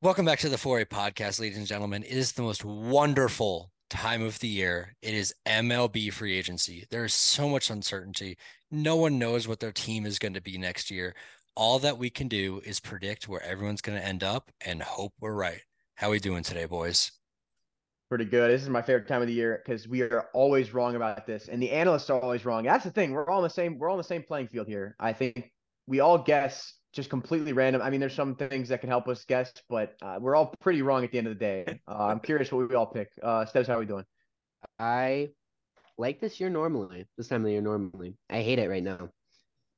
Welcome back to the 4A podcast, ladies and gentlemen. It is the most wonderful time of the year. It is MLB free agency. There is so much uncertainty. No one knows what their team is going to be next year. All that we can do is predict where everyone's going to end up and hope we're right. How are we doing today, boys? Pretty good. This is my favorite time of the year because we are always wrong about this, and the analysts are always wrong. That's the thing. We're all on the same. We're all on the same playing field here. I think we all guess just completely random. I mean, there's some things that can help us guess, but uh, we're all pretty wrong at the end of the day. Uh, I'm curious what we all pick. Uh, Steves, how are we doing? I like this year normally, this time of the year normally. I hate it right now.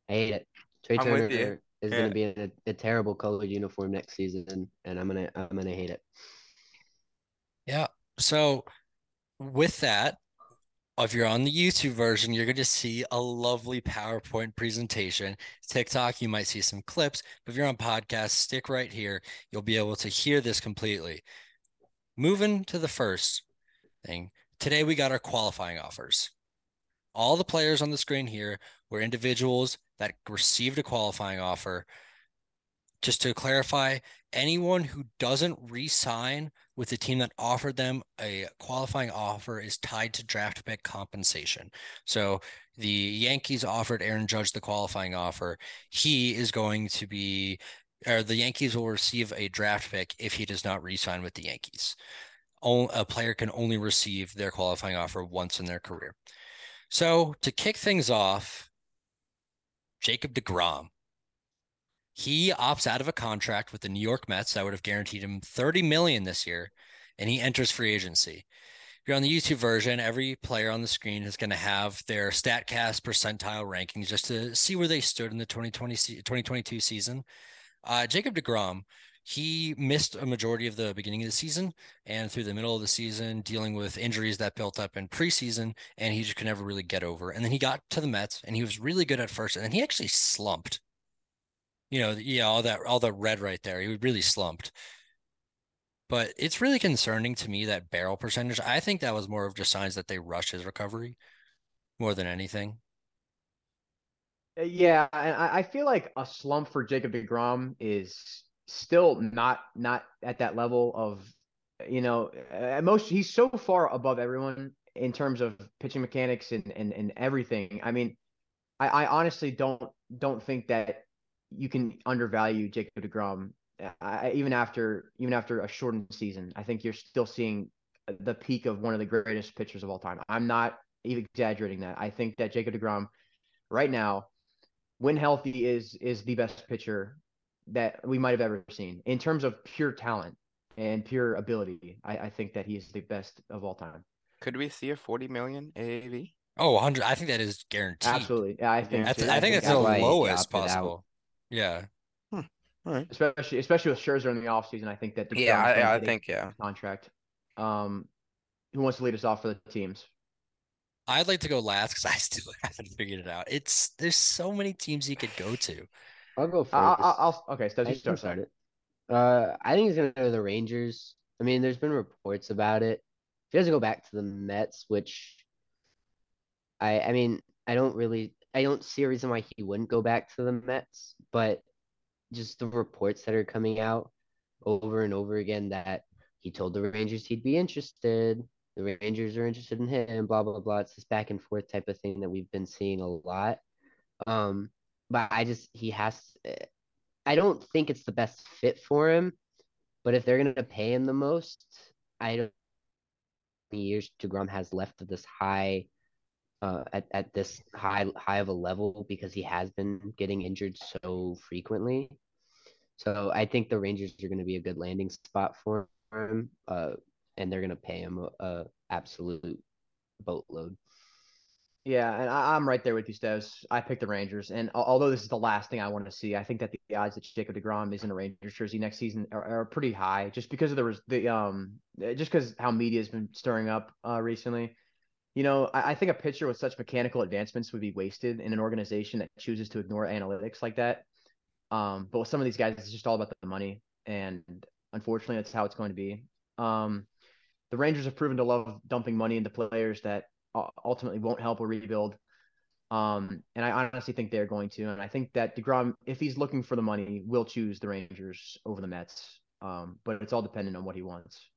I hate it. Trea I'm. Turner is Yeah. going to be in a, a terrible colored uniform next season, and I'm gonna I'm gonna hate it. Yeah. So, with that, if you're on the YouTube version, you're going to see a lovely PowerPoint presentation. TikTok, you might see some clips, but if you're on podcast, stick right here. You'll be able to hear this completely. Moving to the first thing. Today we got our qualifying offers. All the players on the screen here were individuals that received a qualifying offer. Just to clarify, anyone who doesn't re-sign with the team that offered them a qualifying offer is tied to draft pick compensation. So the Yankees offered Aaron Judge the qualifying offer. He is going to be, or the Yankees will receive a draft pick if he does not re-sign with the Yankees. A player can only receive their qualifying offer once in their career. So to kick things off, Jacob DeGrom. He opts out of a contract with the New York Mets that would have guaranteed him 30 million this year, and he enters free agency. If you're on the YouTube version, every player on the screen is going to have their StatCast percentile rankings just to see where they stood in the 2020 2022 season. Uh, Jacob DeGrom, he missed a majority of the beginning of the season and through the middle of the season, dealing with injuries that built up in preseason, and he just could never really get over. And then he got to the Mets, and he was really good at first, and then he actually slumped you know, yeah, all that all the red right there. He really slumped. But it's really concerning to me that barrel percentage. I think that was more of just signs that they rushed his recovery more than anything. Uh, Yeah, and I, feel like a slump for Jacob DeGrom is still not not at that level of, you know, at most he's so far above everyone in terms of pitching mechanics and and, and everything. I mean, I, I honestly don't don't think that you can undervalue Jacob DeGrom uh, I, even after even after a shortened season. I think you're still seeing uh, the peak of one of the greatest pitchers of all time. I'm not even exaggerating that. I think that Jacob DeGrom right now when healthy is is the best pitcher that we might have ever seen in terms of pure talent and pure ability. I, I think that he is the best of all time. Could we see a 40 million AAV? Oh, 100. I think that is guaranteed. Absolutely, yeah, I think. That's. I think that's that's the lowest opted out. possible. Yeah. All right. especially especially with Scherzer in the offseason. I think that DeGrom's Yeah, I, I think yeah. contract. Um, who wants to lead us off for the teams? I'd like to go last because I still haven't figured it out. It's there's so many teams you could go to. I'll go 1st I, I, I'll okay. So I you can start. start it. Uh, I think he's gonna go to the Rangers. I mean, there's been reports about it. If he doesn't go back to the Mets, which I I mean, I don't really I don't see a reason why he wouldn't go back to the Mets, but just the reports that are coming out over and over again that he told the Rangers he'd be interested. The Rangers are interested in him, blah blah blah. It's this back and forth type of thing that we've been seeing a lot. Um, but I just he has I don't think it's the best fit for him, but if they're gonna pay him the most, I don't years DeGrom has left of this high uh at, at this high high of a level because he has been getting injured so frequently. So I think the Rangers are gonna be a good landing spot for him. Uh and they're gonna pay him a, a absolute boatload. Yeah, and I, I'm right there with you, Steves. I picked the Rangers, and although this is the last thing I want to see, I think that the odds that Jacob Degrom is in a Rangers jersey next season are, are pretty high, just because of the the um, just because how media has been stirring up uh, recently. You know, I, I think a pitcher with such mechanical advancements would be wasted in an organization that chooses to ignore analytics like that. Um, but with some of these guys, it's just all about the money, and unfortunately, that's how it's going to be. Um, the Rangers have proven to love dumping money into players that ultimately won't help a rebuild. Um, and I honestly think they're going to. And I think that DeGrom, if he's looking for the money, will choose the Rangers over the Mets. Um, but it's all dependent on what he wants.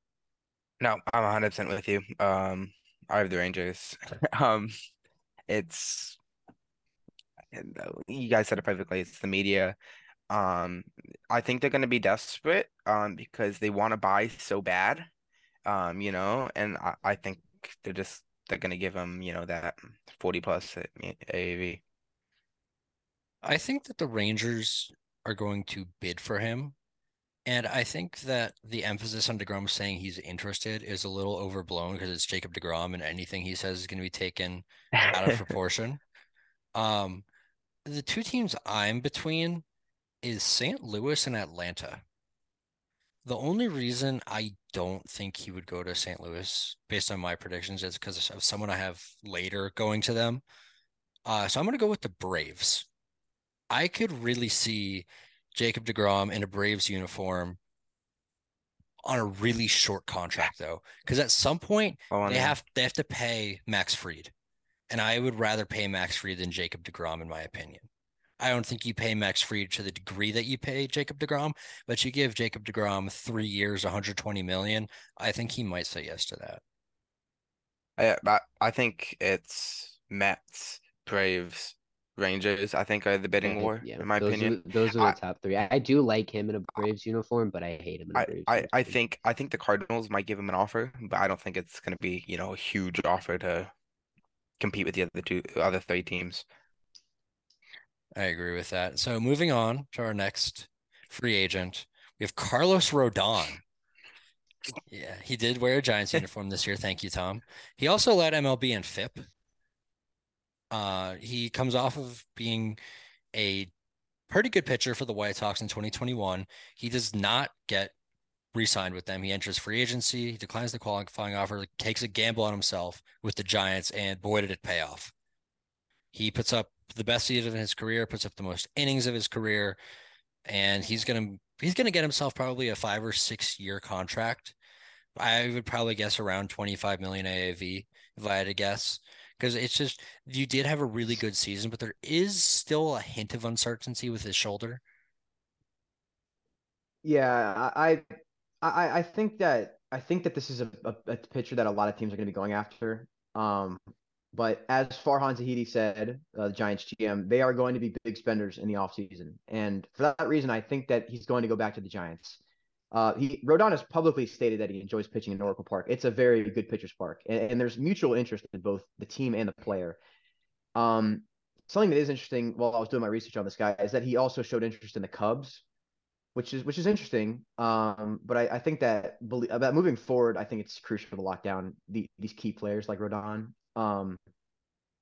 No, I'm 100% with you. Um, I have the Rangers. Um, it's uh, you guys said it perfectly. It's the media. Um, I think they're going to be desperate um because they want to buy so bad. Um, you know, and I, I think they're just they're going to give him, you know, that 40 plus AAV. I think that the Rangers are going to bid for him. And I think that the emphasis on DeGrom saying he's interested is a little overblown because it's Jacob DeGrom and anything he says is going to be taken out of proportion. Um, the two teams I'm between is St. Louis and Atlanta. The only reason I don't think he would go to St. Louis, based on my predictions, is because of someone I have later going to them. Uh, so I'm going to go with the Braves. I could really see Jacob DeGrom in a Braves uniform on a really short contract, though, because at some point Oh, they no. have they have to pay Max Fried, and I would rather pay Max Fried than Jacob DeGrom, in my opinion. I don't think you pay Max Fried to the degree that you pay Jacob DeGrom, but you give Jacob DeGrom three years, 120 million. I think he might say yes to that. I, I I think it's Mets, Braves, Rangers. I think are the bidding Yeah, war, yeah, in my those opinion. Are, those are I- the top three. I, I do like him in a Braves uniform, but I hate him in a I, Braves I, I uniform. think I think the Cardinals might give him an offer, but I don't think it's gonna be, you know, a huge offer to compete with the other two other three teams. I agree with that. So moving on to our next free agent, we have Carlos Rodon. Yeah, he did wear a Giants uniform this year. Thank you, Tom. He also led MLB in FIP. Uh, he comes off of being a pretty good pitcher for the White Sox in 2021. He does not get re-signed with them. He enters free agency. He declines the qualifying offer, takes a gamble on himself with the Giants, and boy, did it pay off. He puts up the best season of his career, puts up the most innings of his career, and he's gonna he's gonna get himself probably a five or six year contract. I would probably guess around 25 million AAV if I had to guess. Because it's just you did have a really good season, but there is still a hint of uncertainty with his shoulder. Yeah, I, I, I think that I think that this is a, a, a pitcher that a lot of teams are going to be going after. Um, but as Farhan Zaidi said, uh, the Giants GM, they are going to be big spenders in the offseason. And for that reason, I think that he's going to go back to the Giants. Uh, he Rodon has publicly stated that he enjoys pitching in Oracle Park. It's a very good pitcher's park, and, and there's mutual interest in both the team and the player. Um, something that is interesting while I was doing my research on this guy is that he also showed interest in the Cubs, which is which is interesting. Um, but I, I think that about moving forward, I think it's crucial to lock down the, these key players like Rodon. Um,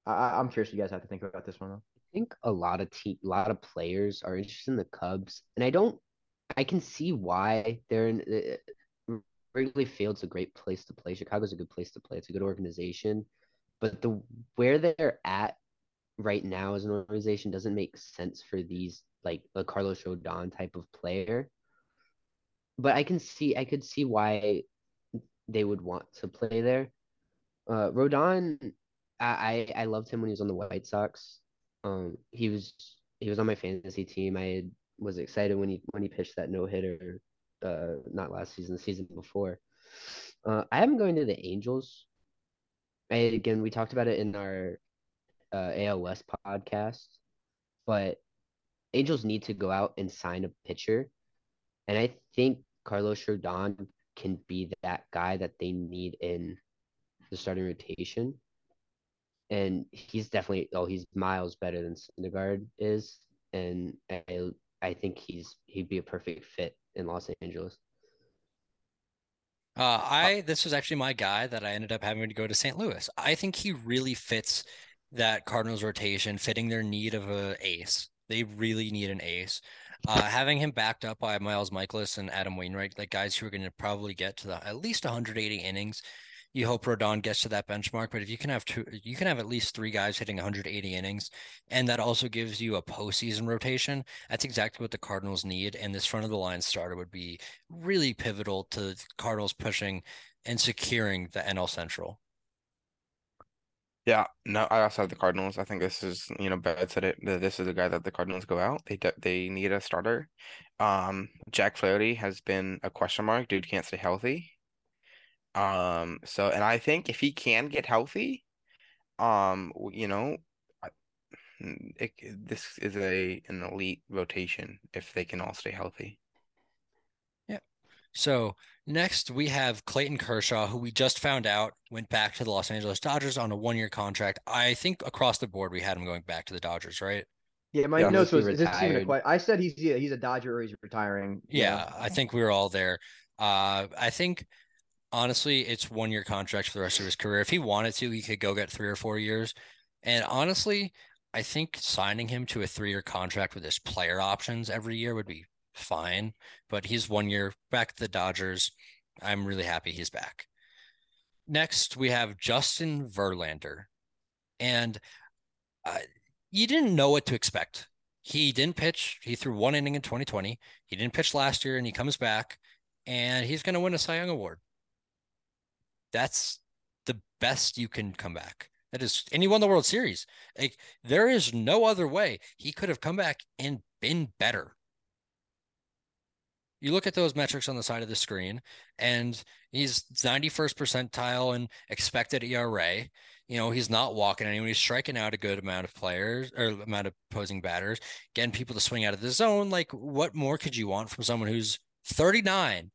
I, I'm curious what you guys have to think about this one though. I think a lot of te- a lot of players are interested in the Cubs, and I don't. I can see why they're in. Uh, Wrigley Field's a great place to play. Chicago's a good place to play. It's a good organization, but the where they're at right now as an organization doesn't make sense for these like a Carlos Rodon type of player. But I can see I could see why they would want to play there. Uh, Rodon, I, I I loved him when he was on the White Sox. Um, he was he was on my fantasy team. I had, was excited when he when he pitched that no hitter. Uh, not last season, the season before. Uh, I am going to the Angels. I, again, we talked about it in our uh, AL podcast, but Angels need to go out and sign a pitcher, and I think Carlos Rodon can be that guy that they need in the starting rotation. And he's definitely oh he's miles better than Syndergaard is, and I I think he's he'd be a perfect fit in Los Angeles. Uh, I this was actually my guy that I ended up having to go to St. Louis. I think he really fits that Cardinals rotation, fitting their need of a ace. They really need an ace. Uh, having him backed up by Miles Mikolas and Adam Wainwright, like guys who are going to probably get to the, at least 180 innings. You hope Rodon gets to that benchmark, but if you can have two, you can have at least three guys hitting 180 innings, and that also gives you a postseason rotation. That's exactly what the Cardinals need, and this front of the line starter would be really pivotal to the Cardinals pushing and securing the NL Central. Yeah, no, I also have the Cardinals. I think this is, you know, Bed said it. This is the guy that the Cardinals go out. They they need a starter. Um, Jack Flaherty has been a question mark. Dude can't stay healthy. Um, so and I think if he can get healthy, um, you know, mm, it, this is a an elite rotation if they can all stay healthy. Yeah. So next we have Clayton Kershaw, who we just found out went back to the Los Angeles Dodgers on a one-year contract. I think across the board we had him going back to the Dodgers, right? Yeah, my Yeah. notes was is this even a question? I said he's yeah, he's a Dodger or he's retiring. you know. Yeah, I think we were all there. Uh, I think honestly, it's one-year contracts for the rest of his career. If he wanted to, he could go get three or four years. And honestly, I think signing him to a three-year contract with his player options every year would be fine. But he's one year back to the Dodgers. I'm really happy he's back. Next, we have Justin Verlander. And uh, you didn't know what to expect. He didn't pitch. He threw one inning in 2020. He didn't pitch last year, and he comes back, and he's going to win a Cy Young Award. That's the best you can come back. That is, and he won the World Series. Like there is no other way he could have come back and been better. You look at those metrics on the side of the screen, and he's 91st percentile in expected ERA. You know, he's not walking anyone. He's striking out a good amount of players or amount of opposing batters, getting people to swing out of the zone. Like, what more could you want from someone who's 39?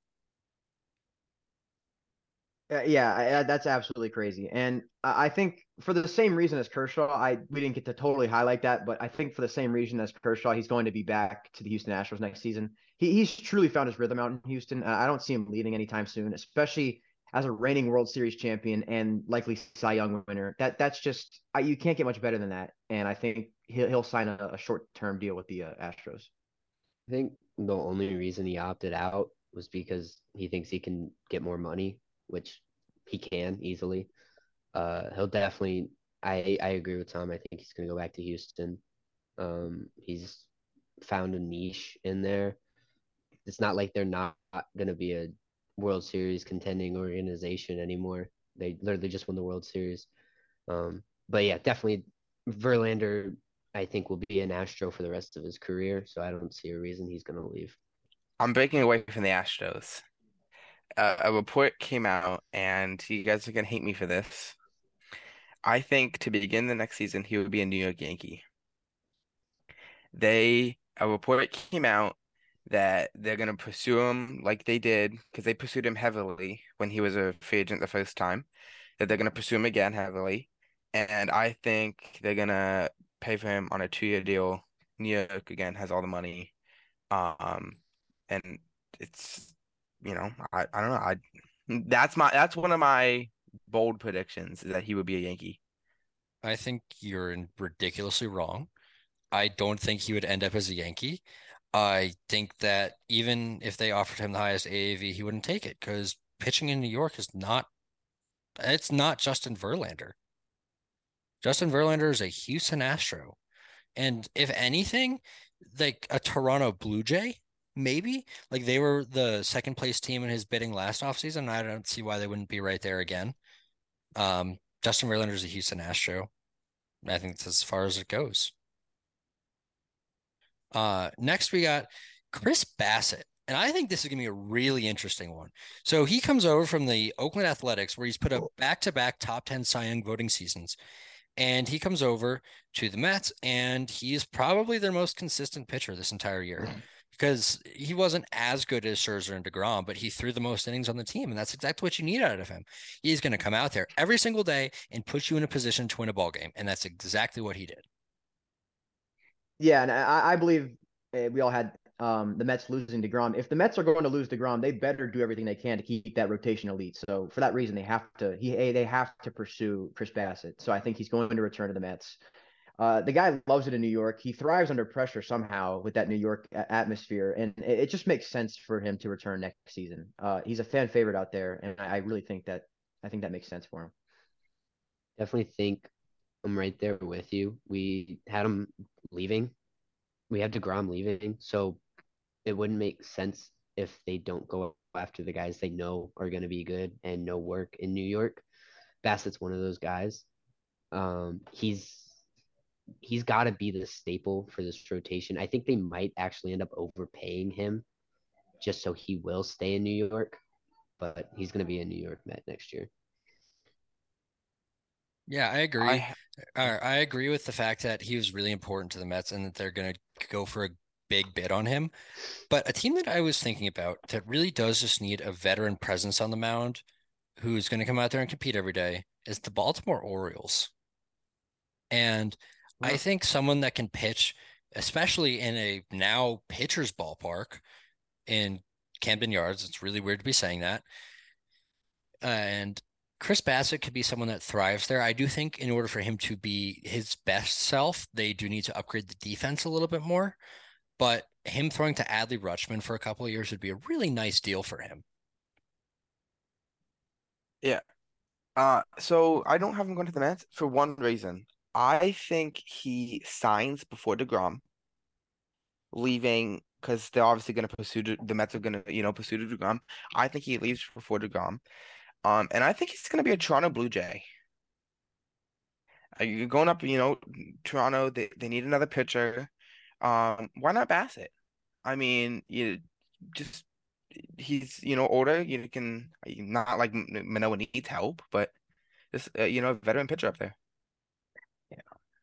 Uh, yeah, I, that's absolutely crazy. And I think for the same reason as Kershaw, I we didn't get to totally highlight that, but I think for the same reason as Kershaw, he's going to be back to the Houston Astros next season. He he's truly found his rhythm out in Houston. I don't see him leaving anytime soon, especially as a reigning World Series champion and likely Cy Young winner. That that's just I, you can't get much better than that. And I think he'll he'll sign a, a short term deal with the uh, Astros. I think the only reason he opted out was because he thinks he can get more money, which he can easily. Uh, he'll definitely. I I agree with Tom. I think he's gonna go back to Houston. Um, he's found a niche in there. It's not like they're not gonna be a World Series contending organization anymore. They literally just won the World Series. Um, but yeah, definitely Verlander I think will be an Astro for the rest of his career, so I don't see a reason he's going to leave. I'm breaking away from the Astros. Uh, a report came out, and you guys are gonna hate me for this. I think to begin the next season, he would be a New York Yankee. They a report came out that they're gonna pursue him like they did because they pursued him heavily when he was a free agent the first time. That they're gonna pursue him again heavily, and I think they're gonna pay for him on a two-year deal. New York again has all the money, um, and it's you know I I don't know I that's my that's one of my bold predictions that he would be a Yankee. I think you're ridiculously wrong. I don't think he would end up as a Yankee. I think that even if they offered him the highest AAV, he wouldn't take it because pitching in New York is not, it's not Justin Verlander. Justin Verlander is a Houston Astro. And if anything, like a Toronto Blue Jay, maybe like they were the second place team in his bidding last offseason. I don't see why they wouldn't be right there again. Um, Justin Verlander is a Houston Astro. I think that's as far as it goes. Uh, next we got Chris Bassitt. And I think this is going to be a really interesting one. So he comes over from the Oakland Athletics, where he's put up back to back top 10 Cy Young voting seasons. And he comes over to the Mets, and he's probably their most consistent pitcher this entire year because he wasn't as good as Scherzer and DeGrom, but he threw the most innings on the team. And that's exactly what you need out of him. He's going to come out there every single day and put you in a position to win a ball game. And that's exactly what he did. Yeah, and I, I believe uh, we all had um, the Mets losing Degrom. If the Mets are going to lose Degrom, they better do everything they can to keep that rotation elite. So for that reason, they have to he they have to pursue Chris Bassitt. So I think he's going to return to the Mets. Uh, the guy loves it in New York. He thrives under pressure somehow with that New York atmosphere, and it, it just makes sense for him to return next season. Uh, he's a fan favorite out there, and I, I really think that I think that makes sense for him. Definitely think I'm right there with you. We had him leaving. We had DeGrom leaving, so it wouldn't make sense if they don't go after the guys they know are going to be good and no work in New York. Bassitt's one of those guys. Um, he's he's got to be the staple for this rotation. I think they might actually end up overpaying him just so he will stay in New York, but he's going to be a New York Met next year. Yeah, I agree. I I, I agree with the fact that he was really important to the Mets and that they're going to go for a big bid on him. But a team that I was thinking about that really does just need a veteran presence on the mound who's going to come out there and compete every day is the Baltimore Orioles. And I think someone that can pitch, especially in a now pitcher's ballpark in Camden Yards, it's really weird to be saying that. And Chris Bassitt could be someone that thrives there. I do think in order for him to be his best self, they do need to upgrade the defense a little bit more. But him throwing to Adley Rutschman for a couple of years would be a really nice deal for him. Yeah. Uh so I don't have him going to the Mets for one reason. I think he signs before DeGrom, leaving because they're obviously going to pursue the Mets are going to you know pursue DeGrom. I think he leaves before DeGrom, um, and I think he's going to be a Toronto Blue Jay. Uh, You're going up, you know, Toronto. They they need another pitcher. Um, why not Bassitt? I mean, you just he's you know older. You can not like Manoah needs help, but just uh, you know, a veteran pitcher up there.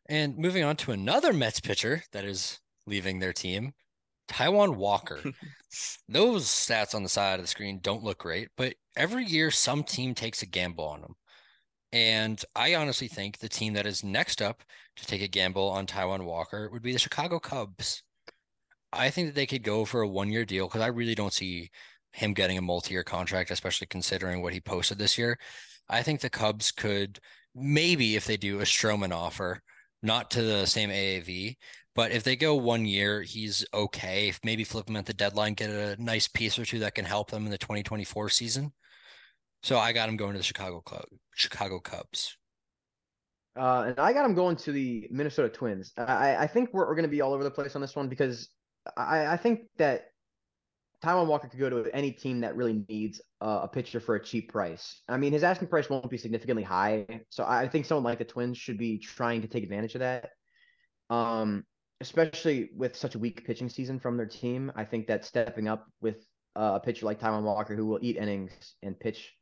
And moving on to another Mets pitcher that is leaving their team, Taijuan Walker. Those stats on the side of the screen don't look great, but every year some team takes a gamble on him. And I honestly think the team that is next up to take a gamble on Taijuan Walker would be the Chicago Cubs. I think that they could go for a one year deal because I really don't see him getting a multi year contract, especially considering what he posted this year. I think the Cubs could maybe, if they do a Stroman offer, not to the same AAV, but if they go one year, he's okay. If maybe flip him at the deadline, get a nice piece or two that can help them in the 2024 season. So I got him going to the Chicago Club, Chicago Cubs. Uh, and I got him going to the Minnesota Twins. I, I think we're, we're going to be all over the place on this one because I, I think that Taijuan Walker could go to any team that really needs uh, a pitcher for a cheap price. I mean, his asking price won't be significantly high, so I think someone like the Twins should be trying to take advantage of that. Um, especially with such a weak pitching season from their team, I think that stepping up with uh, a pitcher like Taijuan Walker, who will eat innings and pitch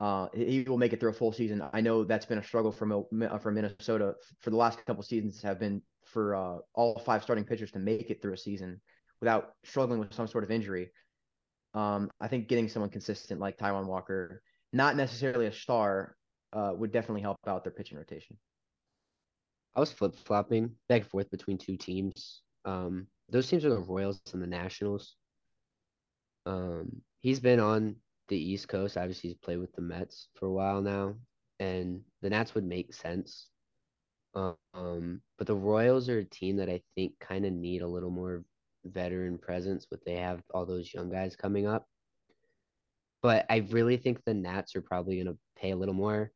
uh, he will make it through a full season. I know that's been a struggle for for Minnesota for the last couple seasons have been for uh, all five starting pitchers to make it through a season without struggling with some sort of injury. Um, I think getting someone consistent like Taijuan Walker, not necessarily a star, uh, would definitely help out their pitching rotation. I was flip flopping back and forth between two teams. Um, those teams are the Royals and the Nationals. Um, he's been on the East Coast. Obviously, he's played with the Mets for a while now, and the Nats would make sense. Um, but the Royals are a team that I think kind of need a little more veteran presence, but they have all those young guys coming up. But I really think the Nats are probably going to pay a little more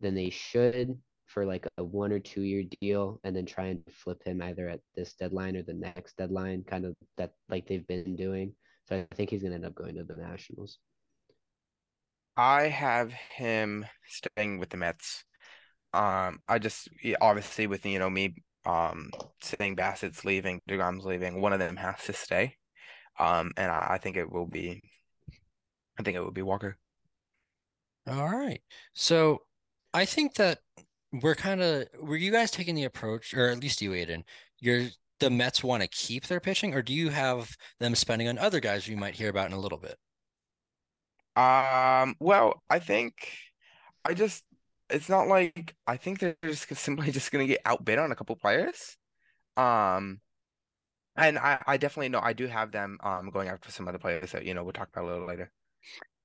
than they should for like a one or two year deal and then try and flip him either at this deadline or the next deadline, kind of that like they've been doing. So I think he's going to end up going to the Nationals. I have him staying with the Mets. Um, I just obviously with you know me um saying Bassitt's leaving, DeGrom's leaving, one of them has to stay. Um, and I, I think it will be, I think it will be Walker. All right. So I think that we're kind of were you guys taking the approach, or at least you, Aiden, you're the Mets want to keep their pitching, or do you have them spending on other guys we might hear about in a little bit? Um, well, I think I just it's not like I think they're just simply just gonna get outbid on a couple players. Um, and I I definitely know I do have them um going after some other players that you know we'll talk about a little later.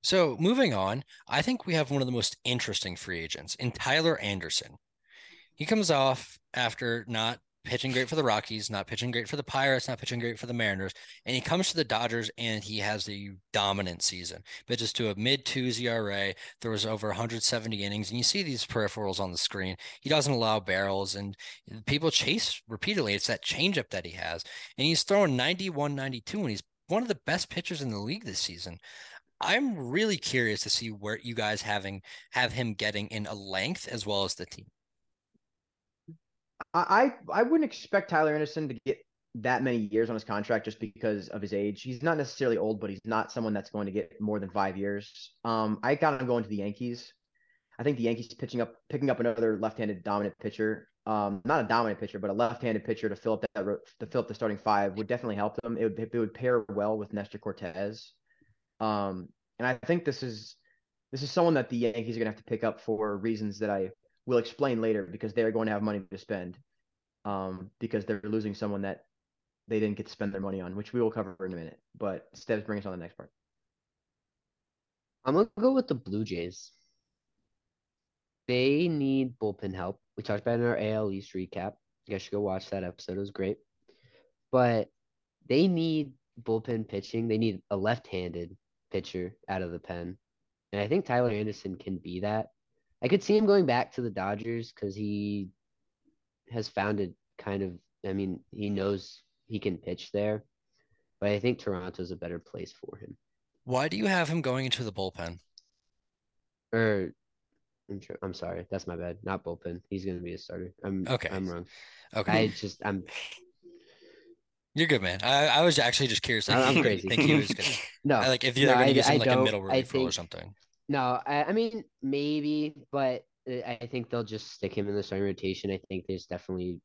So moving on, I think we have one of the most interesting free agents in Tyler Anderson. He comes off after not pitching great for the Rockies, not pitching great for the Pirates, not pitching great for the Mariners, and he comes to the Dodgers and he has a dominant season. Pitches to a mid twos ERA. There was over 170 innings, and you see these peripherals on the screen. He doesn't allow barrels, and people chase repeatedly. It's that changeup that he has, and he's throwing 91, 92, and he's one of the best pitchers in the league this season. I'm really curious to see where you guys having have him getting in a length as well as the team. I I wouldn't expect Tyler Anderson to get that many years on his contract just because of his age. He's not necessarily old, but he's not someone that's going to get more than five years. Um, I got him going to the Yankees. I think the Yankees pitching up, picking up another left-handed dominant pitcher. Um, not a dominant pitcher, but a left-handed pitcher to fill up that to fill up the starting five would definitely help them. It would it would pair well with Nestor Cortes. Um, and I think this is this is someone that the Yankees are going to have to pick up for reasons that I will explain later because they're going to have money to spend. Um, because they're losing someone that they didn't get to spend their money on, which we will cover in a minute. But Steps, bring us on the next part. I'm gonna go with the Blue Jays. They need bullpen help. We talked about in our AL East recap. You guys should go watch that episode. It was great. But they need bullpen pitching. They need a left-handed pitcher out of the pen. And I think Tyler Anderson can be that. I could see him going back to the Dodgers because he has found it kind of I mean, he knows he can pitch there. But I think Toronto's a better place for him. Why do you have him going into the bullpen? Or I'm sure I'm sorry, that's my bad. Not bullpen. He's gonna be a starter. I'm okay. I'm wrong. Okay. I just I'm You're good, man. I, I was actually just curious. Like, I'm crazy. Think he was gonna no like if you're no, gonna I, use him like a middle relief role or something. No. I, I mean maybe, but uh, I think they'll just stick him in the starting rotation. I think there's definitely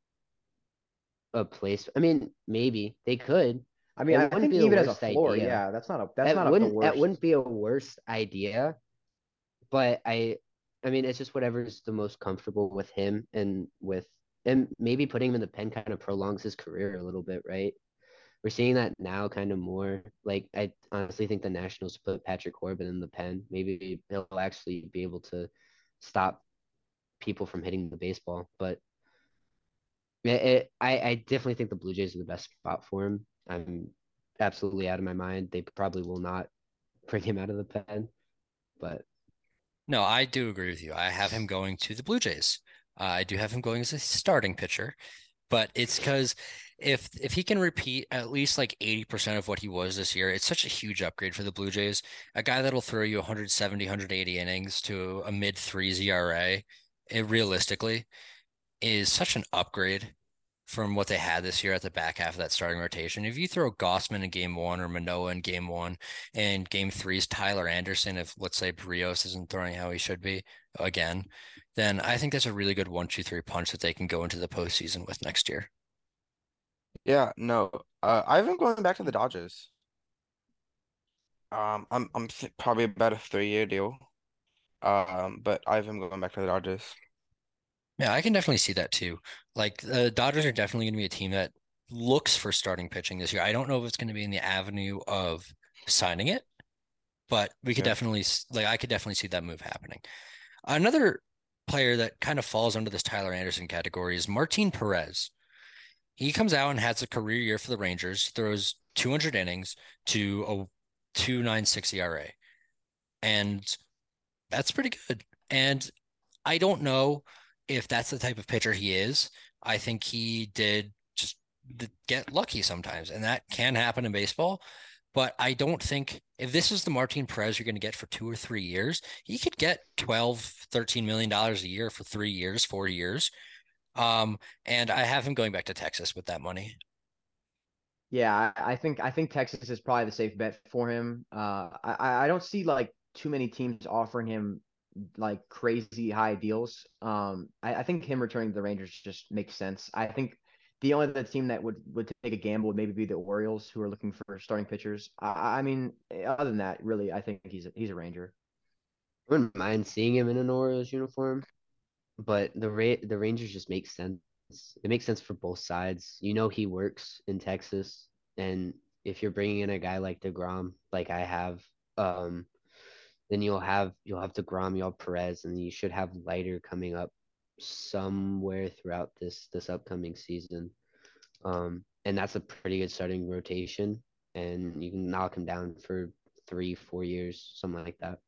a place. I mean, maybe they could. I mean, I wouldn't think be even as a floor, idea. yeah, that's not a that's that not a, the wouldn't worst. that wouldn't be a worst idea. But I I mean it's just whatever's the most comfortable with him and with and maybe putting him in the pen kind of prolongs his career a little bit, right? We're seeing that now kind of more. Like I honestly think the Nationals put Patrick Corbin in the pen. Maybe he'll actually be able to stop people from hitting the baseball. But it, it, I, I definitely think the Blue Jays are the best spot for him. I'm absolutely out of my mind. They probably will not bring him out of the pen, but No, I do agree with you. I have him going to the Blue Jays. Uh, I do have him going as a starting pitcher, but it's because if if he can repeat at least like 80% of what he was this year, it's such a huge upgrade for the Blue Jays. A guy that'll throw you 170, 180 innings to a mid three ERA, it realistically is such an upgrade from what they had this year at the back half of that starting rotation. If you throw Gausman in game one or Manoah in game one and game three is Tyler Anderson, if let's say Berrios isn't throwing how he should be again, then I think that's a really good one, two, three punch that they can go into the postseason with next year. Yeah, no. Uh, I have been going back to the Dodgers. Um, I'm I'm th probably about a three-year deal. Um, but I have been going back to the Dodgers. Yeah, I can definitely see that too. Like the Dodgers are definitely going to be a team that looks for starting pitching this year. I don't know if it's going to be in the avenue of signing it, but we could Yeah. definitely like I could definitely see that move happening. Another player that kind of falls under this Tyler Anderson category is Martin Perez. He comes out and has a career year for the Rangers, throws 200 innings to a 2.96 ERA. And that's pretty good. And I don't know if that's the type of pitcher he is. I think he did just get lucky sometimes, and that can happen in baseball. But I don't think if this is the Martin Perez you're going to get for two or three years, he could get 12, 13 million dollars a year for three years, four years. Um, and I have him going back to Texas with that money. Yeah, I think I think Texas is probably the safe bet for him. Uh, I I don't see like too many teams offering him like crazy high deals. Um, I, I think him returning to the Rangers just makes sense. I think the only other team that would would take a gamble would maybe be the Orioles, who are looking for starting pitchers. I, I mean, other than that, really, I think he's a, he's a Ranger. I wouldn't mind seeing him in an Orioles uniform. But the Ra- the Rangers just make sense. It makes sense for both sides. You know he works in Texas, and if you're bringing in a guy like Degrom, like I have, um, then you'll have you'll have Degrom, you'll have Perez, and you should have Leiter coming up somewhere throughout this this upcoming season. Um, and that's a pretty good starting rotation, and you can knock him down for three, four years, something like that.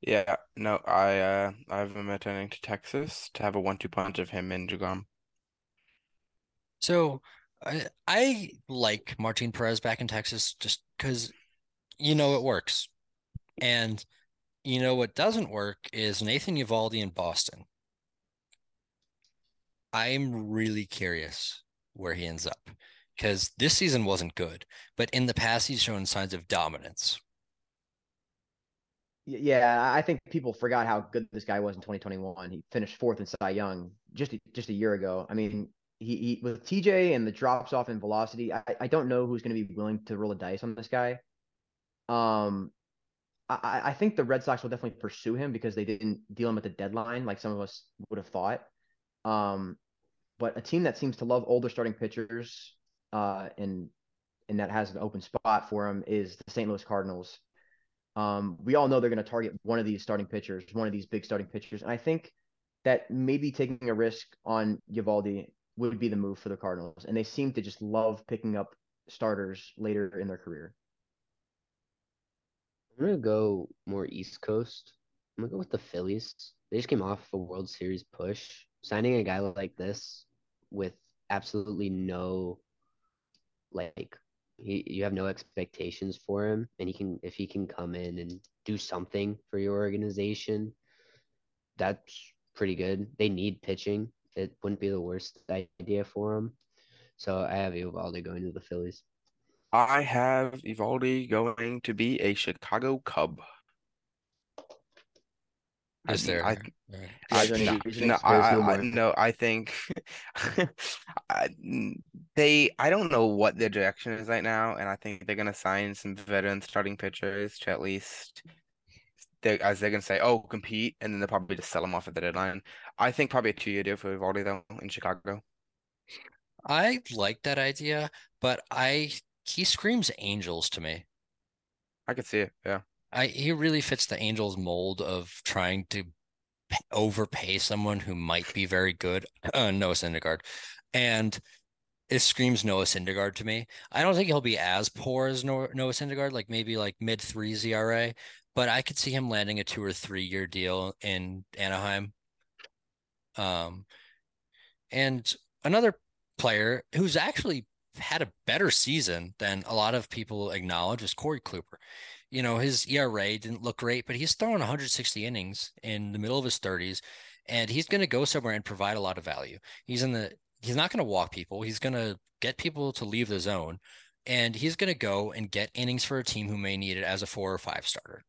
Yeah, no, I uh I have him returning to Texas to have a one-two punch of him and Degrom. So I I like Martin Perez back in Texas just because you know it works. And you know what doesn't work is Nathan Eovaldi in Boston. I'm really curious where he ends up because this season wasn't good, but in the past he's shown signs of dominance. Yeah, I think people forgot how good this guy was in 2021. He finished fourth in Cy Young just just a year ago. I mean, he, he with TJ and the drops off in velocity, I, I don't know who's going to be willing to roll the dice on this guy. Um, I, I think the Red Sox will definitely pursue him because they didn't deal him at the deadline like some of us would have thought. Um, but a team that seems to love older starting pitchers, uh, and and that has an open spot for him is the St. Louis Cardinals. Um, we all know they're going to target one of these starting pitchers, one of these big starting pitchers, and I think that maybe taking a risk on Eovaldi would be the move for the Cardinals, and they seem to just love picking up starters later in their career. I'm gonna go more East Coast. I'm gonna go with the Phillies. They just came off a World Series push. Signing a guy like this with absolutely no like he, you have no expectations for him and he can if he can come in and do something for your organization that's pretty good. They need pitching. It wouldn't be the worst idea for him. So i have Eovaldi going to the phillies. I have Eovaldi going to be a Chicago Cub. I there? I, Alright. I, Is there any no, no, I, I, no I, no, I think I, n- they, I don't know what their direction is right now, and I think they're gonna sign some veteran starting pitchers to at least, they as they're gonna say, oh, compete, and then they'll probably just sell them off at the deadline. I think probably a two-year deal for Eovaldi though in Chicago. I like that idea, but I he screams Angels to me. I could see it, yeah. I he really fits the Angels mold of trying to overpay someone who might be very good. Uh, Noah Syndergaard, and it screams Noah Syndergaard to me. I don't think he'll be as poor as Noah, Syndergaard, like maybe like mid threes ERA, but I could see him landing a two or three year deal in Anaheim. Um, and another player who's actually had a better season than a lot of people acknowledge is Corey Kluber. You know, his ERA didn't look great, but he's throwing 160 innings in the middle of his 30s, and he's going to go somewhere and provide a lot of value. He's in the he's not going to walk people. He's going to get people to leave the zone, and he's going to go and get innings for a team who may need it as a four or five starter.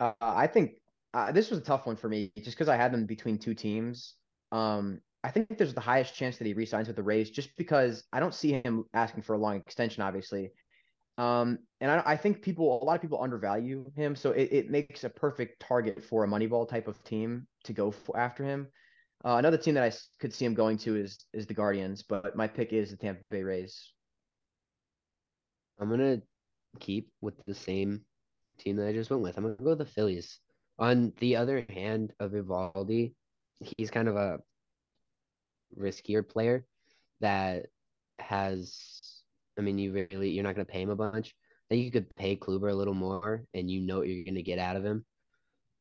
Uh, I think uh, this was a tough one for me just because I had them between two teams. Um, I think there's the highest chance that he resigns with the Rays just because I don't see him asking for a long extension, obviously. Um, and I, I think people, a lot of people undervalue him, so it, it makes a perfect target for a Moneyball type of team to go for, after him. Uh, another team that I could see him going to is is the Guardians, but my pick is the Tampa Bay Rays. i'm gonna keep with the same team that i just went with i'm gonna go with the phillies on the other hand of Eovaldi, he's kind of a riskier player that has I mean you really you're not gonna pay him a bunch. I think you could pay Kluber a little more and you know what you're gonna get out of him.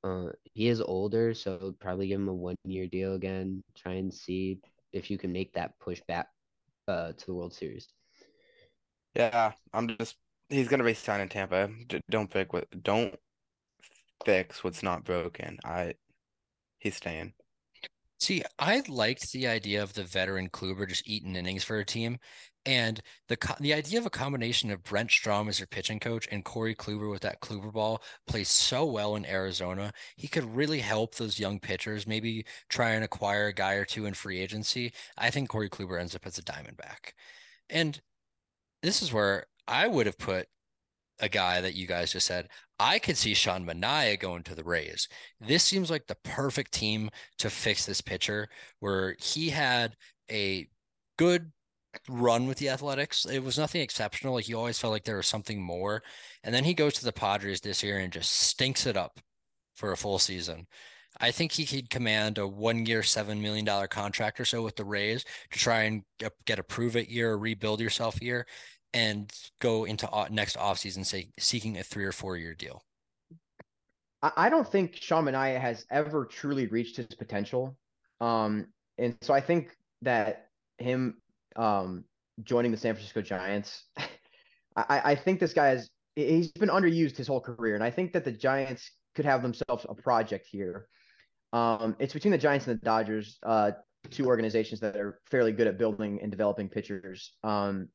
Uh he is older, so probably give him a one year deal again. Try and see if you can make that push back uh to the World Series. Yeah, I'm just he's gonna be signed in Tampa. D- don't pick what don't fix what's not broken. I he's staying. See, I liked the idea of the veteran Kluber just eating innings for a team, and the the idea of a combination of Brent Strom as your pitching coach and Corey Kluber with that Kluber ball plays so well in Arizona. He could really help those young pitchers. Maybe try and acquire a guy or two in free agency. I think Corey Kluber ends up as a Diamondback, and this is where I would have put a guy that you guys just said. I could see Sean Manaea going to the Rays. This seems like the perfect team to fix this pitcher where he had a good run with the Athletics. It was nothing exceptional. Like he always felt like there was something more. And then he goes to the Padres this year and just stinks it up for a full season. I think he could command a one year, $7 million contract or so with the Rays to try and get- a prove it year, rebuild yourself year, and go into next offseason say seeking a three or four year deal. I, don't think Sean Manaea has ever truly reached his potential. Um, and so I think that him um, joining the San Francisco Giants, I, I think this guy has he's been underused his whole career, and I think that the Giants could have themselves a project here. Um, it's between the Giants and the Dodgers. Uh, two organizations that are fairly good at building and developing pitchers. Um,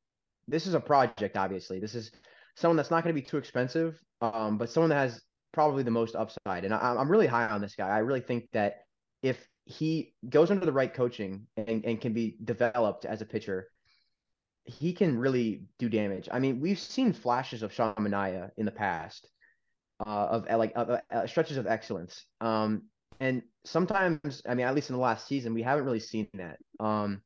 this is a project, obviously. This is someone that's not going to be too expensive, um, but someone that has probably the most upside. And I, I'm really high on this guy. I really think that if he goes under the right coaching and, and can be developed as a pitcher, he can really do damage. I mean, we've seen flashes of Sean Manaea in the past, uh, of like uh, uh, stretches of excellence. Um, and sometimes, I mean, at least in the last season, we haven't really seen that. Um,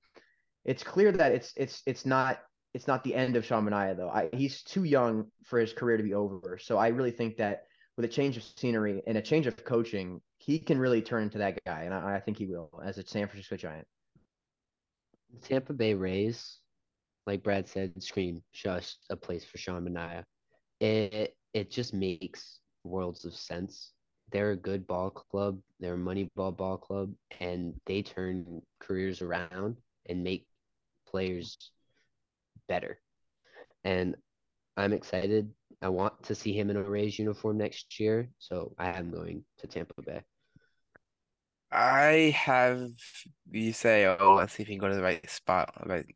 it's clear that it's it's it's not it's not the end of Sean Manaea though. I, he's too young for his career to be over. So I really think that with a change of scenery and a change of coaching, he can really turn into that guy, and I, I think he will as a San Francisco Giant. Tampa Bay Rays, like Brad said, scream just a place for Sean Manaea. It it just makes worlds of sense. They're a good ball club. They're a money ball ball club, and they turn careers around and make players better. And I'm excited. I want to see him in a Rays uniform next year, so I am going to Tampa Bay. I have you say, oh, let's see if he can go to the right spot, but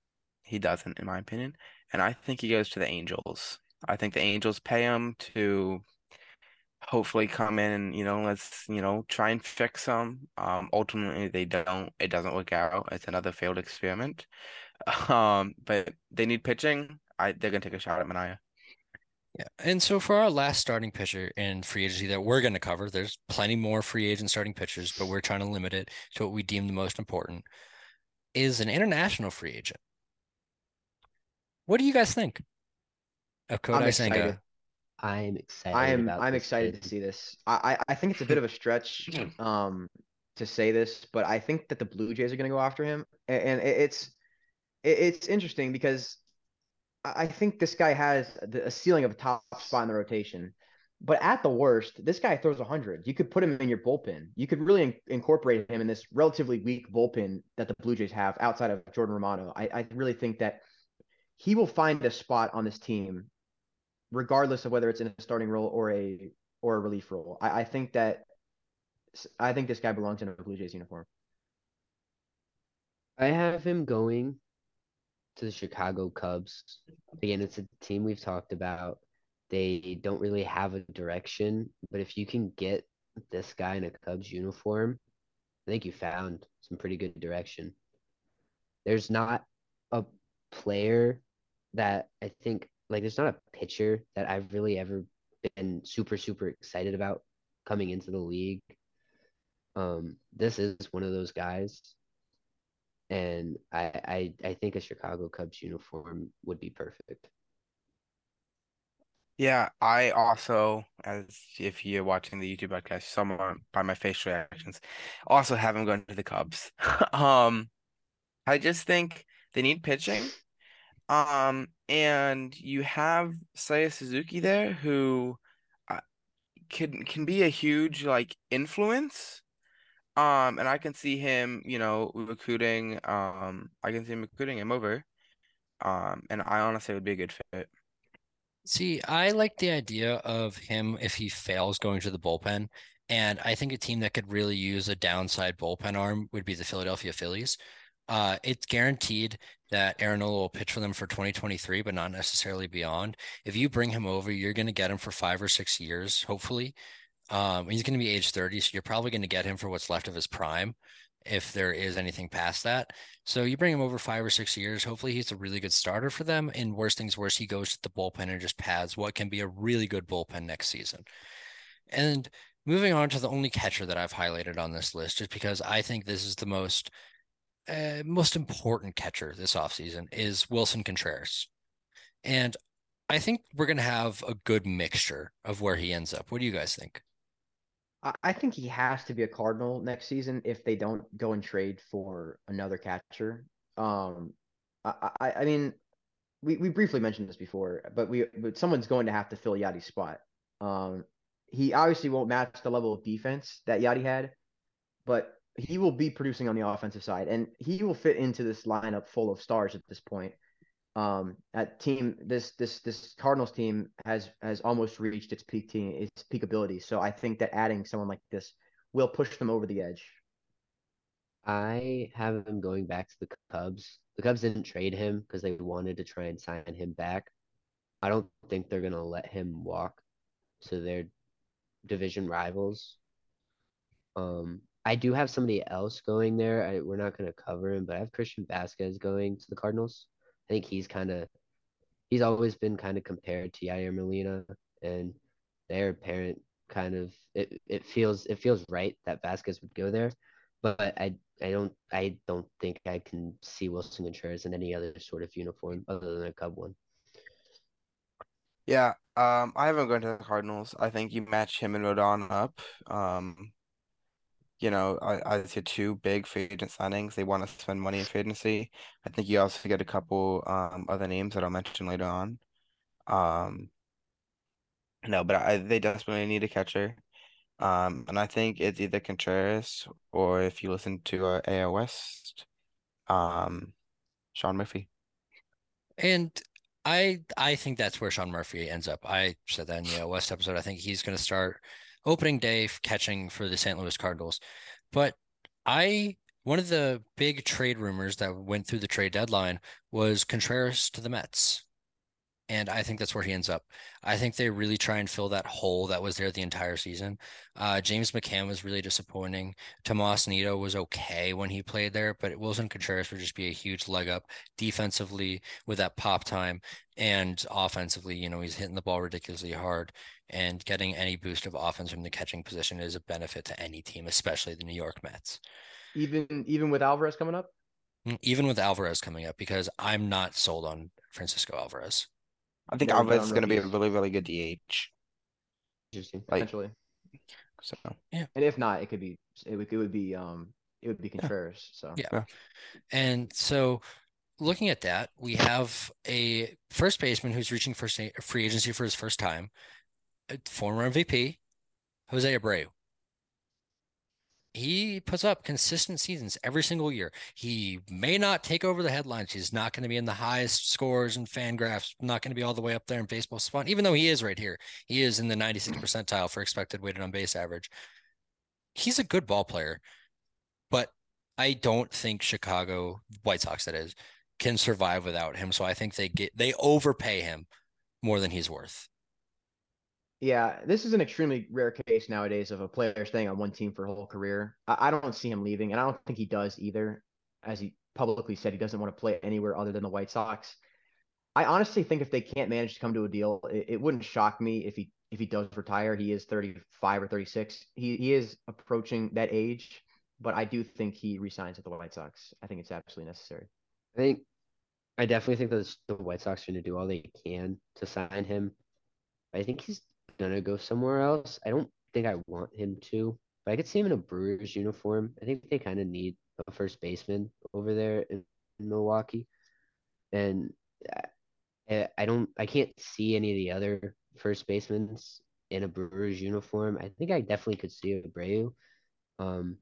he doesn't, in my opinion. And I think he goes to the Angels. I think the Angels pay him to hopefully come in and you know let's you know try and fix them. Um, ultimately they don't. It doesn't work out. It's another failed experiment. Um, but they need pitching. I they're gonna take a shot at Manaea. Yeah. And so for our last starting pitcher in free agency that we're going to cover, there's plenty more free agent starting pitchers, but we're trying to limit it to what we deem the most important, is an international free agent. What do you guys think of Kodai Senga? I'm excited. I am I'm excited to see this. I, I think it's a bit of a stretch um to say this, but I think that the Blue Jays are going to go after him, and it's it's interesting because I think this guy has a ceiling of a top spot in the rotation. But at the worst, this guy throws 100. You could put him in your bullpen. You could really in- incorporate him in this relatively weak bullpen that the Blue Jays have outside of Jordan Romano. I, I really think that he will find a spot on this team, regardless of whether it's in a starting role or a or a relief role. I, I think that I think this guy belongs in a Blue Jays uniform. I have him going to the Chicago Cubs. Again, it's a team we've talked about. They don't really have a direction, but if you can get this guy in a Cubs uniform, I think you found some pretty good direction. There's not a player that I think like there's not a pitcher that I've really ever been super super excited about coming into the league. Um, this is one of those guys and I, I I think a Chicago Cubs uniform would be perfect. Yeah, I also, as if you're watching the YouTube podcast, someone by my facial reactions, also have him going to the Cubs. um, I just think they need pitching. Um, and you have Seiya Suzuki there who uh, can can be a huge like influence um, and I can see him, you know, recruiting. Um, I can see him recruiting him over. Um, and I honestly would be a good fit. See, I like the idea of him if he fails going to the bullpen. And I think a team that could really use a downside bullpen arm would be the Philadelphia Phillies. Uh, it's guaranteed that Aaron Nola will pitch for them for 2023, but not necessarily beyond. If you bring him over, you're going to get him for five or six years, hopefully. Um, he's going to be age 30, so you're probably going to get him for what's left of his prime, if there is anything past that. So you bring him over five or six years. Hopefully, he's a really good starter for them. And worst things worse, he goes to the bullpen and just pads what can be a really good bullpen next season. And moving on to the only catcher that I've highlighted on this list, just because I think this is the most uh, most important catcher this offseason, is Willson Contreras. And I think we're going to have a good mixture of where he ends up. What do you guys think? I think he has to be a Cardinal next season if they don't go and trade for another catcher. Um, I, I, I mean, we, we briefly mentioned this before, but we but someone's going to have to fill Yadi's spot. Um, he obviously won't match the level of defense that Yadi had, but he will be producing on the offensive side, and he will fit into this lineup full of stars at this point um that team this this this cardinals team has has almost reached its peak team its peak ability so i think that adding someone like this will push them over the edge I have him going back to the Cubs. The Cubs didn't trade him because they wanted to try and sign him back. I don't think they're gonna let him walk to their division rivals. Um, I do have somebody else going there. I, we're not gonna cover him, but I have Christian Vazquez going to the Cardinals. I think he's kind of he's always been kind of compared to Yadier Molina, and their parent kind of it, it feels it feels right that Vazquez would go there, but I I don't I don't think I can see Willson Contreras in any other sort of uniform other than a Cub one. Yeah, um, I haven't gone to the Cardinals. I think you match him and Rodon up. Um, you know, I, I see two big free agent signings. They want to spend money in free agency. I think you also get a couple um other names that I'll mention later on. Um, no, but I they desperately need a catcher. Um, and I think it's either Contreras or if you listen to uh, AL West, um, Sean Murphy. And I I think that's where Sean Murphy ends up. I said that in the West episode. I think he's going to start opening day catching for the St. Louis Cardinals. But I one of the big trade rumors that went through the trade deadline was Contreras to the Mets. And I think that's where he ends up. I think they really try and fill that hole that was there the entire season. Uh, James McCann was really disappointing. Tomas Nido was okay when he played there, but Willson Contreras would just be a huge leg up defensively with that pop time and offensively. You know, he's hitting the ball ridiculously hard and getting any boost of offense from the catching position is a benefit to any team, especially the New York Mets. Even even with Alvarez coming up? Mm, even with Alvarez coming up, because I'm not sold on Francisco Alvarez. I think No Alvarez is down going to be a rookies. really, really good DH. Interesting. Like, Potentially. so And if not, it could be it would, it would be um it would be Contreras. So Yeah. And so looking at that, we have a first baseman who's reaching for sa- free agency for his first time, a former MVP, Jose Abreu. He puts up consistent seasons every single year. He may not take over the headlines. He's not going to be in the highest scores and FanGraphs, not going to be all the way up there in baseball spot, even though he is right here. He is in the 96 percentile for expected weighted on base average. He's a good ball player, but I don't think Chicago White Sox that is can survive without him. So I think they get they overpay him more than he's worth. Yeah, this is an extremely rare case nowadays of a player staying on one team for a whole career. I, don't see him leaving, and I don't think he does either. As he publicly said, he doesn't want to play anywhere other than the White Sox. I honestly think if they can't manage to come to a deal, it, it wouldn't shock me if he if he does retire. He is 35 or 36. He he is approaching that age, but I do think he resigns at the White Sox. I think it's absolutely necessary. I think I definitely think that the White Sox are going to do all they can to sign him. I think he's gonna go somewhere else. I don't think I want him to, but I could see him in a Brewers uniform. I think they kind of need a first baseman over there in, in Milwaukee, and I, I don't, I can't see any of the other first basemen in a Brewers uniform. I think I definitely could see Abreu. Um,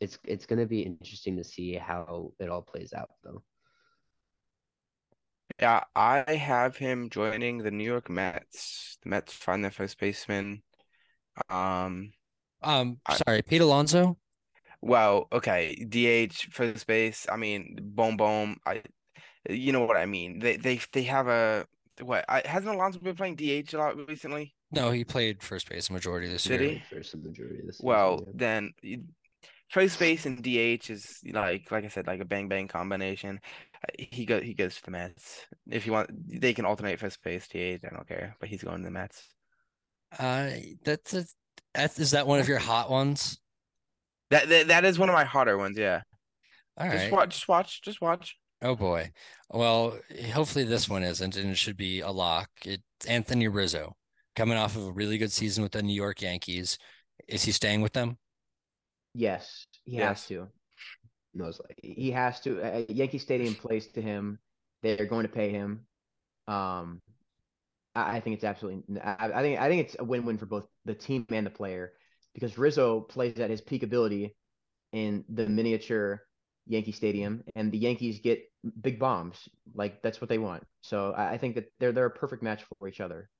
it's it's gonna be interesting to see how it all plays out, though. Yeah, I have him joining the New York Mets. The Mets find their first baseman. Um, Um, I- sorry, Pete Alonso. well, okay, DH first base. I mean, boom, boom. I, you know what I mean. They they they have a what? I, hasn't Alonso been playing DH a lot recently? No, he played first base a majority this Did year. he? First the majority of the season, Well, yeah. then you- first base and DH is like like I said, like a bang bang combination. Uh, He go he goes to the Mets. If you want, they can alternate first base, DH. I don't care, but he's going to the Mets. Uh, that's a, that's, is that one of your hot ones? That that, that is one of my hotter ones. Yeah, All just watch, just watch, just watch. Oh boy. Well, hopefully this one isn't, and it should be a lock. It's Anthony Rizzo coming off of a really good season with the New York Yankees. Is he staying with them? Yes, he Yes. has to. Most likely. he has to. Uh, Yankee Stadium plays to him. They're going to pay him. Um, I, I think it's absolutely. I, I think I think it's a win-win for both the team and the player because Rizzo plays at his peak ability in the miniature Yankee Stadium, and the Yankees get big bombs. Like that's what they want. So I, I think that they're they're a perfect match for each other.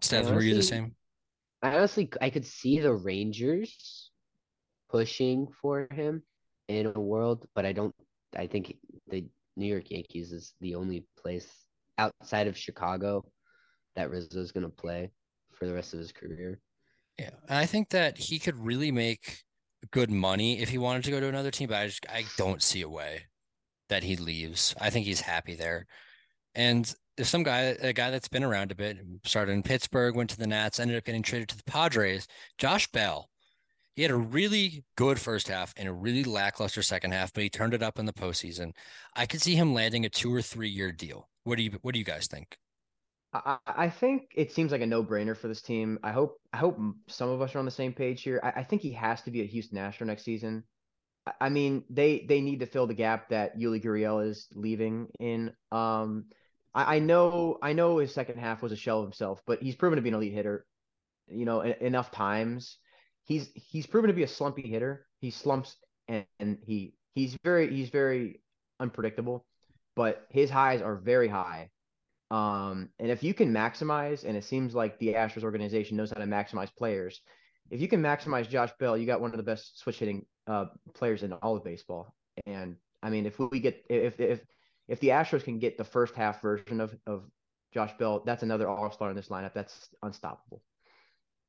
Stabs, were you the same? I honestly I could see the Rangers pushing for him, in a world, but I don't. I think the New York Yankees is the only place outside of Chicago that Rizzo's going to play for the rest of his career. Yeah, and I think that he could really make good money if he wanted to go to another team, but I just I don't see a way that he leaves. I think he's happy there. And if some guy, a guy that's been around a bit, started in Pittsburgh, went to the Nats, ended up getting traded to the Padres, Josh Bell. He had a really good first half and a really lackluster second half, but he turned it up in the postseason. I could see him landing a two or three year deal. What do you What do you guys think? I, I think it seems like a no-brainer for this team. I hope I hope some of us are on the same page here. I, I think he has to be a Houston Astro next season. I, mean, they they need to fill the gap that Yuli Gurriel is leaving in. Um, I, I know I know his second half was a shell of himself, but he's proven to be an elite hitter. You know, enough times. He's he's proven to be a slumpy hitter. He slumps and, and he he's very he's very unpredictable, but his highs are very high um, and if you can maximize, and it seems like the Astros organization knows how to maximize players, if you can maximize Josh Bell, you got one of the best switch hitting uh, players in all of baseball. And I mean, if we get if if if the Astros can get the first half version of of Josh Bell, that's another All Star in this lineup. That's unstoppable.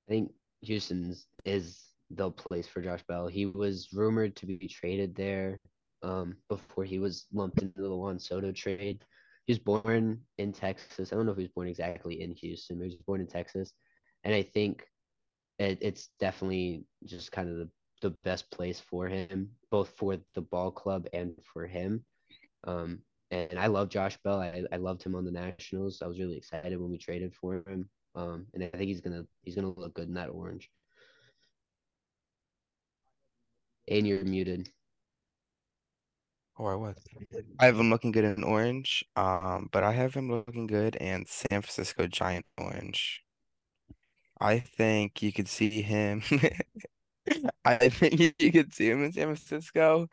I think Houston's is the place for Josh Bell. He was rumored to be traded there um, before he was lumped into the Juan Soto trade he was born in Texas. I don't know if he was born exactly in Houston, but he was born in Texas. And I think it, it's definitely just kind of the, the best place for him, both for the ball club and for him. Um, and I love Josh Bell. I, I loved him on the Nationals. I was really excited when we traded for him. Um, and I think he's gonna he's gonna look good in that orange. And you're muted. Oh, I was. I have him looking good in orange, um, but I have him looking good in San Francisco Giant orange. I think you could see him. I think you, you could see him in San Francisco.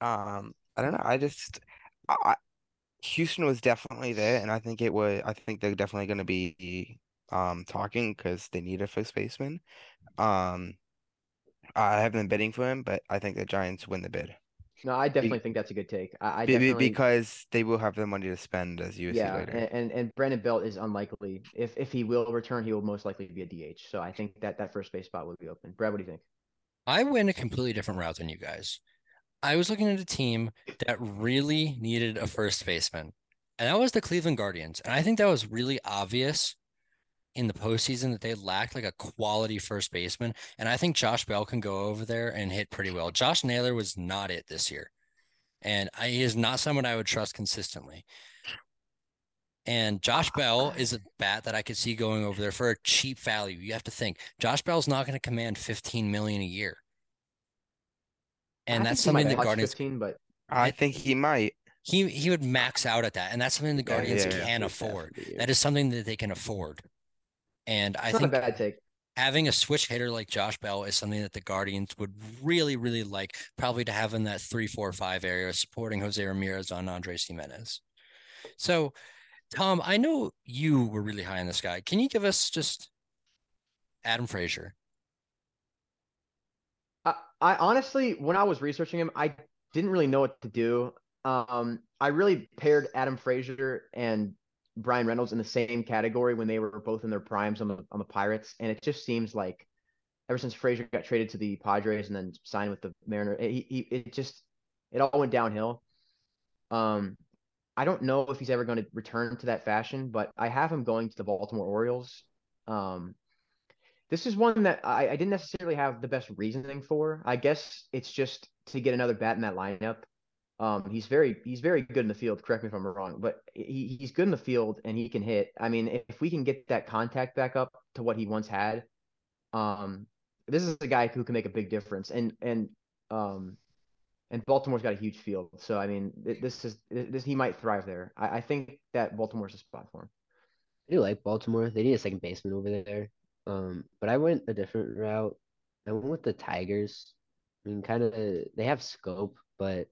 Um, I don't know. I just, I, Houston was definitely there, and I think it was. I think they're definitely going to be um talking because they need a first baseman. Um, I haven't been bidding for him, but I think the Giants win the bid. No, I definitely think that's a good take. I, I Be- be- definitely because they will have the money to spend as you see yeah, later. and, and and Brandon Belt is unlikely. If if he will return, he will most likely be a DH. So I think that that first base spot will be open. Brad, what do you think? I went a completely different route than you guys. I was looking at a team that really needed a first baseman, and that was the Cleveland Guardians. And I think that was really obvious in the postseason that they lacked like a quality first baseman. And I think Josh Bell can go over there and hit pretty well. Josh Naylor was not it this year. And I, he is not someone I would trust consistently. And Josh Bell is a bat that I could see going over there for a cheap value. You have to think Josh Bell's not going to command 15 million a year. And I that's think he might something the touch Guardians 15, but I think he might. he he would max out at that. And that's something the Guardians yeah, yeah. can First afford. That is something that they can afford. And I it's think bad take. having a switch hitter like Josh Bell is something that the Guardians would really, really like, probably to have in that three, four, five area, supporting Jose Ramirez on Andres Gimenez. So, Tom, I know you were really high on this guy. Can you give us just Adam Frazier? I, I honestly, when I was researching him, I didn't really know what to do. Um, I really paired Adam Frazier and Bryan Reynolds in the same category when they were both in their primes on the on the Pirates, and it just seems like ever since Frazier got traded to the Padres and then signed with the Mariners, he, he it just it all went downhill. Um, I don't know if he's ever going to return to that fashion, but I have him going to the Baltimore Orioles. Um, this is one that I, I didn't necessarily have the best reasoning for. I guess it's just to get another bat in that lineup. Um, he's very he's very good in the field. Correct me if I'm wrong, but he, he's good in the field and he can hit. I mean, if we can get that contact back up to what he once had, um, this is a guy who can make a big difference. And and um, and Baltimore's got a huge field, so I mean, this is this he might thrive there. I, I think that Baltimore's a spot for him. I do like Baltimore. They need a second baseman over there. Um, but I went a different route. I went with the Tigers. I mean, kind of they have Schoop, but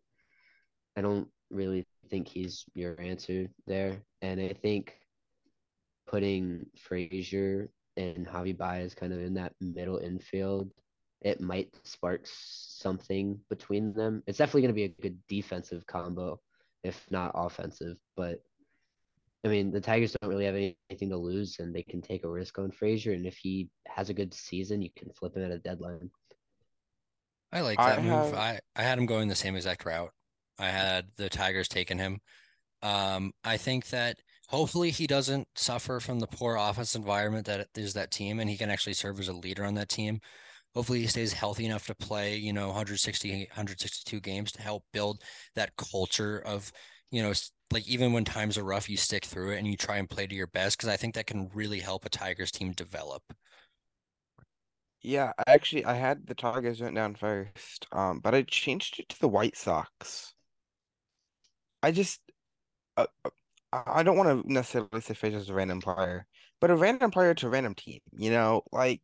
I don't really think he's your answer there. And I think putting Frazier and Javi Baez kind of in that middle infield it might spark something between them. It's definitely going to be a good defensive combo, if not offensive. But I mean, the Tigers don't really have anything to lose, and they can take a risk on Frazier. And if he has a good season, you can flip him at a deadline. I like I that move. have- I, I had him going the same exact route. I had the Tigers taking him. Um, I think that hopefully he doesn't suffer from the poor office environment that is that team, and he can actually serve as a leader on that team. Hopefully he stays healthy enough to play, you know, 160, 162 games to help build that culture of, you know, like even when times are rough, you stick through it and you try and play to your best because I think that can really help a Tigers team develop. Yeah, actually I had the Tigers went down first, um, but I changed it to the White Sox. I just, uh, uh, I don't want to necessarily say Frazier's a random player, but a random player to a random team. You know, like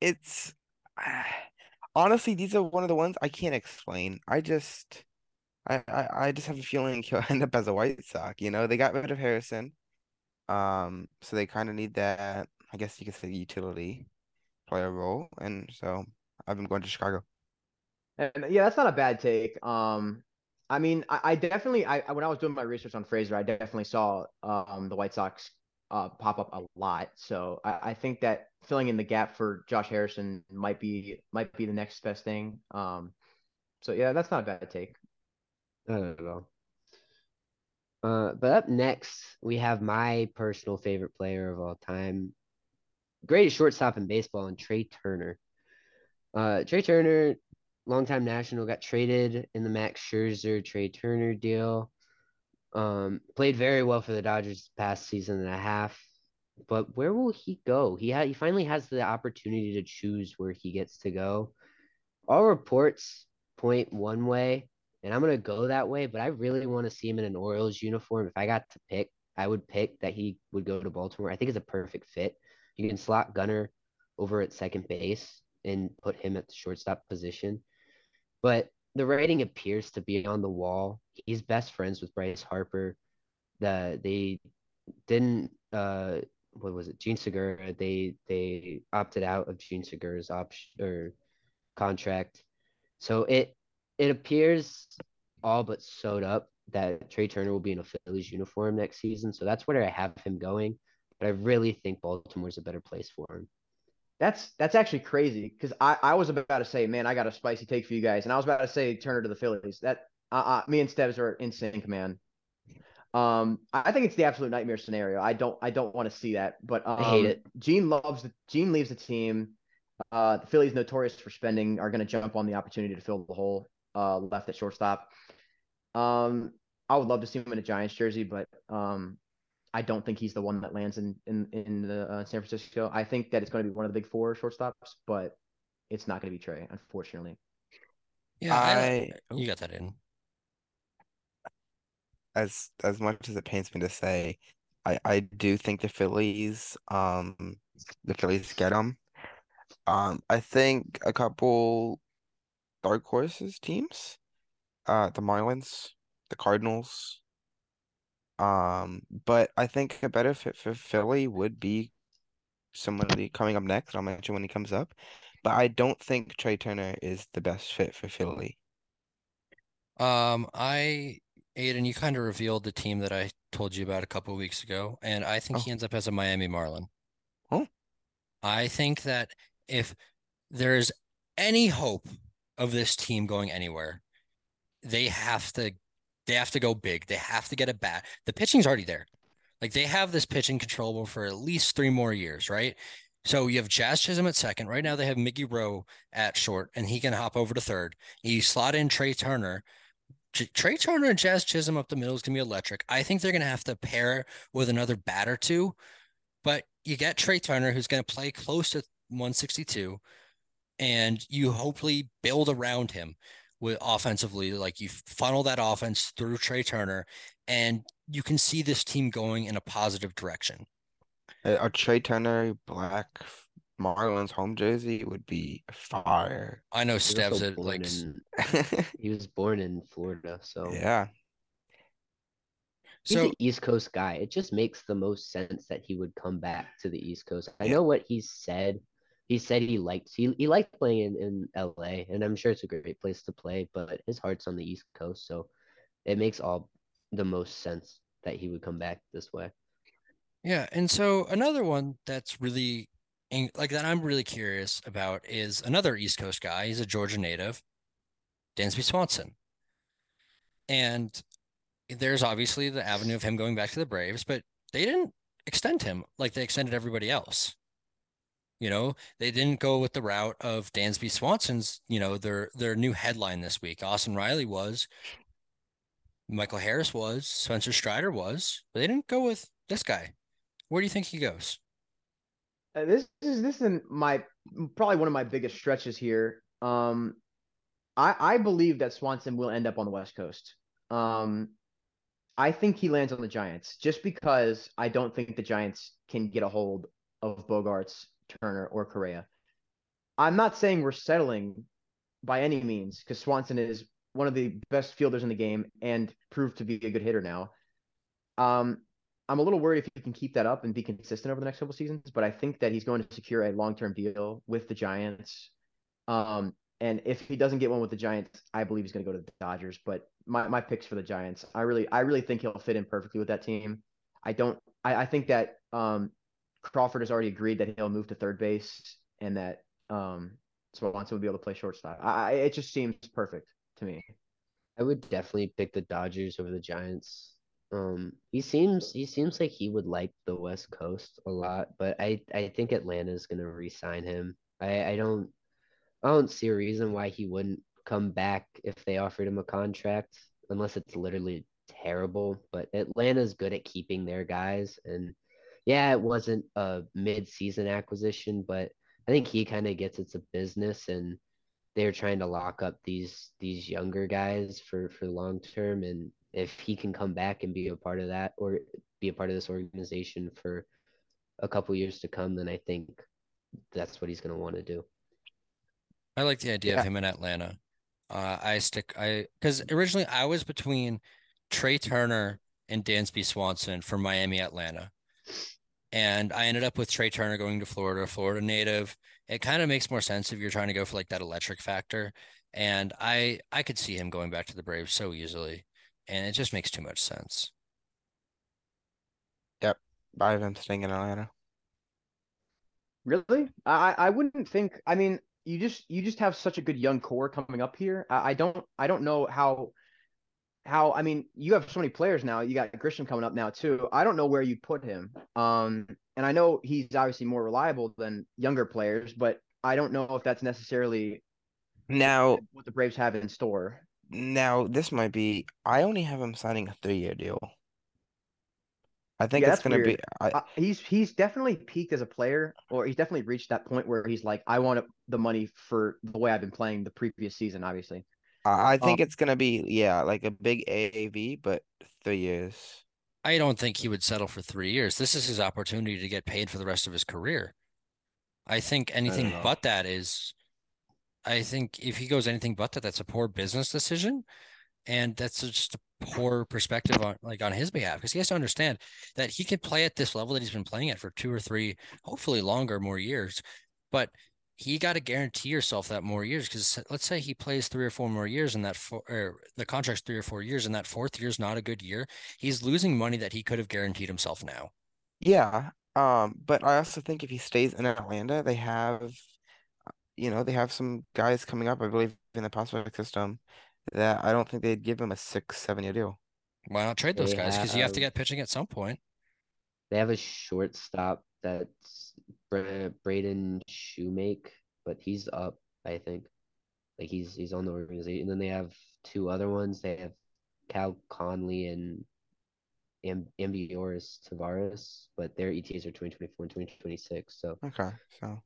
it's honestly these are one of the ones I can't explain. I just, I, I, I just have a feeling he'll end up as a White Sox. You know, they got rid of Harrison, um, so they kind of need that. I guess you could say utility player role, and so I've been going to Chicago. And yeah, that's not a bad take. Um, I mean, I, I definitely, I when I was doing my research on Frazier, I definitely saw um the White Sox uh pop up a lot. So I, I think that filling in the gap for Josh Harrison might be might be the next best thing. Um, so yeah, that's not a bad take. Not at all. Uh, but up next, we have my personal favorite player of all time, greatest shortstop in baseball, and Trea Turner. Uh, Trea Turner, longtime national, got traded in the Max Scherzer Trea Turner deal. Um, played very well for the Dodgers past season and a half. But where will he go? He ha- he finally has the opportunity to choose where he gets to go. All reports point one way, and I'm gonna go that way. But I really want to see him in an Orioles uniform. If I got to pick, I would pick that he would go to Baltimore. I think it's a perfect fit. You can slot Gunnar over at second base and put him at the shortstop position. But the writing appears to be on the wall. He's best friends with Bryce Harper. The they didn't uh what was it? Jean Segura. They they opted out of Jean Segura's option or contract. So it it appears all but sewed up that Trea Turner will be in a Phillies uniform next season. So that's where I have him going. But I really think Baltimore's a better place for him. That's that's actually crazy because I, I was about to say, man, I got a spicy take for you guys, and I was about to say Turner to the Phillies. That uh, uh me and Steves are in sync, man. Um, I think it's the absolute nightmare scenario. I don't I don't want to see that, but um, I hate it. Jean loves the Jean leaves the team. Uh, the Phillies, notorious for spending, are going to jump on the opportunity to fill the hole uh, left at shortstop. Um, I would love to see him in a Giants jersey, but um, I don't think he's the one that lands in in in the uh, San Francisco. I think that it's going to be one of the big four shortstops, but it's not going to be Trea, unfortunately. Yeah, I, I you got that in. as as much as it pains me to say, I I do think the Phillies um the Phillies get him. Um, I think a couple dark horses teams, uh, the Marlins, the Cardinals. Um, but I think a better fit for Philly would be somebody coming up next. I'll mention when he comes up. But I don't think Trea Turner is the best fit for Philly. Um, I, Aiden, you kind of revealed the team that I told you about a couple of weeks ago, and I think Oh. he ends up as a Miami Marlin. Oh. I think that if there's any hope of this team going anywhere, they have to they have to go big. They have to get a bat. The pitching's already there. Like they have this pitching controllable for at least three more years, right? So you have Jazz Chisholm at second. Right now they have Mickey Rowe at short, and he can hop over to third. You slot in Trea Turner. Trea Turner and Jazz Chisholm up the middle is gonna be electric. I think they're gonna have to pair with another bat or two, but you get Trea Turner who's gonna play close to 162, and you hopefully build around him with offensively, like you funnel that offense through Trea Turner, and you can see this team going in a positive direction. A, a Trea Turner black Marlins home jersey would be fire. I know He was Steves it like in- he was born in Florida, so Yeah. he's so an East Coast guy. It just makes the most sense that he would come back to the East Coast. I Yeah. know what he's said. He said he liked he, he liked playing in, in LA, and I'm sure it's a great place to play, but his heart's on the East Coast, so it makes all the most sense that he would come back this way. Yeah, and so another one that's really like that I'm really curious about is another East Coast guy. He's a Georgia native, Dansby Swanson. And there's obviously the avenue of him going back to the Braves, but they didn't extend him like they extended everybody else. You know, they didn't go with the route of Dansby Swanson's, you know, their their new headline this week. Austin Riley was, Michael Harris was, Spencer Strider was, but they didn't go with this guy. Where do you think he goes? Uh, this is this is my probably one of my biggest stretches here. Um, I I believe that Swanson will end up on the West Coast. Um, I think he lands on the Giants just because I don't think the Giants can get a hold of Bogaerts, Turner, or Correa. I'm not saying we're settling by any means because Swanson is one of the best fielders in the game and proved to be a good hitter now. Um, I'm a little worried if he can keep that up and be consistent over the next couple seasons, but I think that he's going to secure a long-term deal with the Giants. Um, and if he doesn't get one with the Giants, I believe he's going to go to the Dodgers. But my, my picks for the Giants, I really I really think he'll fit in perfectly with that team. I don't I, I think that um, Crawford has already agreed that he'll move to third base and that um, Swanson will be able to play shortstop. I, it just seems perfect to me. I would definitely pick the Dodgers over the Giants. Um, he seems he seems like he would like the West Coast a lot, but I I think Atlanta is gonna re-sign him. I I don't I don't see a reason why he wouldn't come back if they offered him a contract, unless it's literally terrible. But Atlanta's good at keeping their guys, and yeah, it wasn't a mid-season acquisition, but I think he kind of gets it's a business, and they're trying to lock up these these younger guys for for long term, and if he can come back and be a part of that or be a part of this organization for a couple years to come, then I think that's what he's going to want to do. I like the idea yeah. of him in Atlanta. Uh, I stick I because originally I was between Trea Turner and Dansby Swanson for Miami Atlanta, and I ended up with Trea Turner going to Florida, Florida native. It kind of makes more sense if you're trying to go for like that electric factor, and I I could see him going back to the Braves so easily and it just makes too much sense. Yep. I have him staying in Atlanta. Really? I I wouldn't think. I mean, you just you just have such a good young core coming up here. I, I don't I don't know how how I mean you have so many players now. You got Grissom coming up now too. I don't know where you put him. Um, and I know he's obviously more reliable than younger players, but I don't know if that's necessarily now what the Braves have in store. Now, this might be. I only have him signing a three-year deal. I think yeah, it's gonna weird. be. I, uh, he's he's definitely peaked as a player, or he's definitely reached that point where he's like, I want the money for the way I've been playing the previous season. Obviously, I think um, it's gonna be yeah, like a big AAV, but three years. I don't think he would settle for three years. This is his opportunity to get paid for the rest of his career. I think anything I but that is I think if he goes anything but that, that's a poor business decision, and that's just a poor perspective on like on his behalf because he has to understand that he can play at this level that he's been playing at for two or three, hopefully longer, more years, but he got to guarantee yourself that more years because let's say he plays three or four more years and that four, or the contract's three or four years and that fourth year is not a good year he's losing money that he could have guaranteed himself now yeah um but i also think if he stays in atlanta they have you know, they have some guys coming up, I believe, in the prospect system that I don't think they'd give him a six, seven year deal. Why not trade those they guys? Because you have to get pitching at some point. They have a shortstop that's Braden Shewmake, but he's up, I think. Like he's he's on the organization. And then they have two other ones. They have Cal Conley and Amb- Ambioris Tavarez, but their ETAs are 2024 and 2026. So okay, so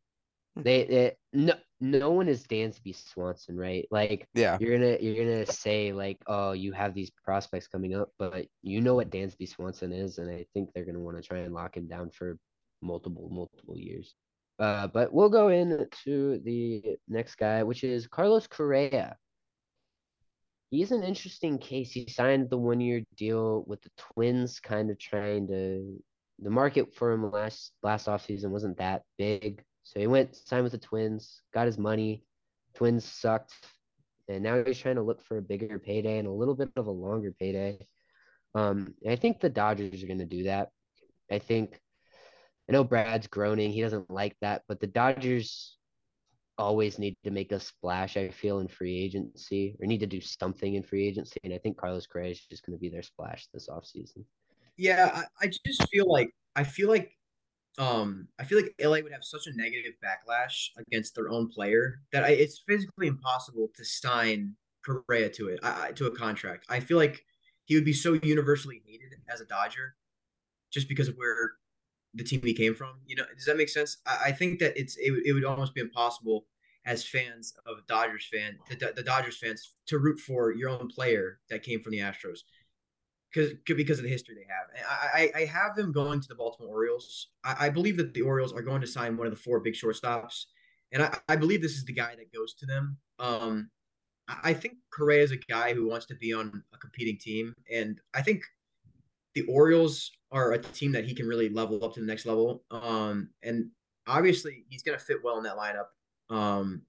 hmm. they, they no no one is Dansby Swanson, right? Like yeah, you're gonna you're gonna say like, oh, you have these prospects coming up, but you know what Dansby Swanson is, and I think they're gonna want to try and lock him down for multiple multiple years. Uh, but we'll go into the next guy, which is Carlos Correa. He's an interesting case. He signed the one year deal with the Twins, kind of trying to. The market for him last last offseason wasn't that big So he went signed with the Twins, got his money. Twins sucked, and now he's trying to look for a bigger payday and a little bit of a longer payday. Um, I think the Dodgers are going to do that. I think I know Brad's groaning; he doesn't like that, but the Dodgers always need to make a splash. I feel in free agency or need to do something in free agency, and I think Carlos Correa is just going to be their splash this offseason. Yeah, I, I just feel like I feel like um I feel like LA would have such a negative backlash against their own player that I, it's physically impossible to sign Correa to it I, to a contract. I feel like he would be so universally hated as a Dodger just because of where the team he came from. You know, does that make sense? I, I think that it's it, it would almost be impossible as fans of Dodgers fan, the, the Dodgers fans, to root for your own player that came from the Astros because because of the history they have. I, I, have them going to the Baltimore Orioles. I, I, believe that the Orioles are going to sign one of the four big shortstops, and I, I believe this is the guy that goes to them. Um, I think Correa is a guy who wants to be on a competing team, and I think the Orioles are a team that he can really level up to the next level. Um, and obviously he's going to fit well in that lineup. Um,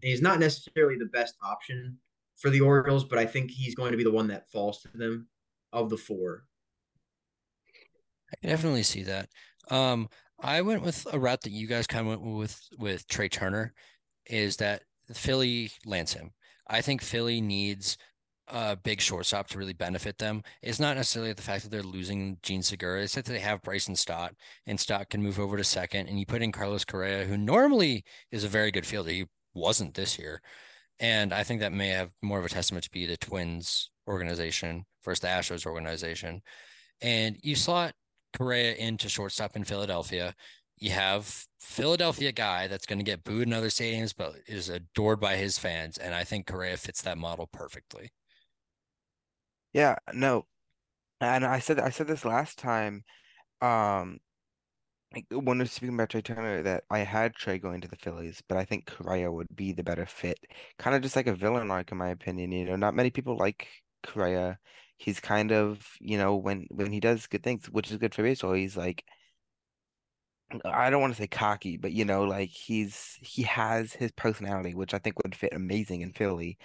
he's not necessarily the best option for the Orioles, but I think he's going to be the one that falls to them of the four. I can definitely see that. Um, I went with a route that you guys kind of went with with Trea Turner, is that Philly lands him. I think Philly needs a big shortstop to really benefit them. It's not necessarily the fact that they're losing Jean Segura. It's that they have Bryson Stott, and Stott can move over to second, and you put in Carlos Correa, who normally is a very good fielder. He wasn't this year. And I think that may have more of a testament to be the Twins organization versus the Astros organization. And you slot Correa into shortstop in Philadelphia. You have Philadelphia guy that's going to get booed in other stadiums, but is adored by his fans. And I think Correa fits that model perfectly. Yeah, no. And I said I said this last time, um, when we are speaking about Trea Turner, that I had Trea going to the Phillies, but I think Correa would be the better fit. Kind of just like a villain arc, in my opinion. You know, not many people like Correa. He's kind of, you know, when when he does good things, which is good for baseball, he's like I don't want to say cocky, but you know, like he's he has his personality, which I think would fit amazing in Philly.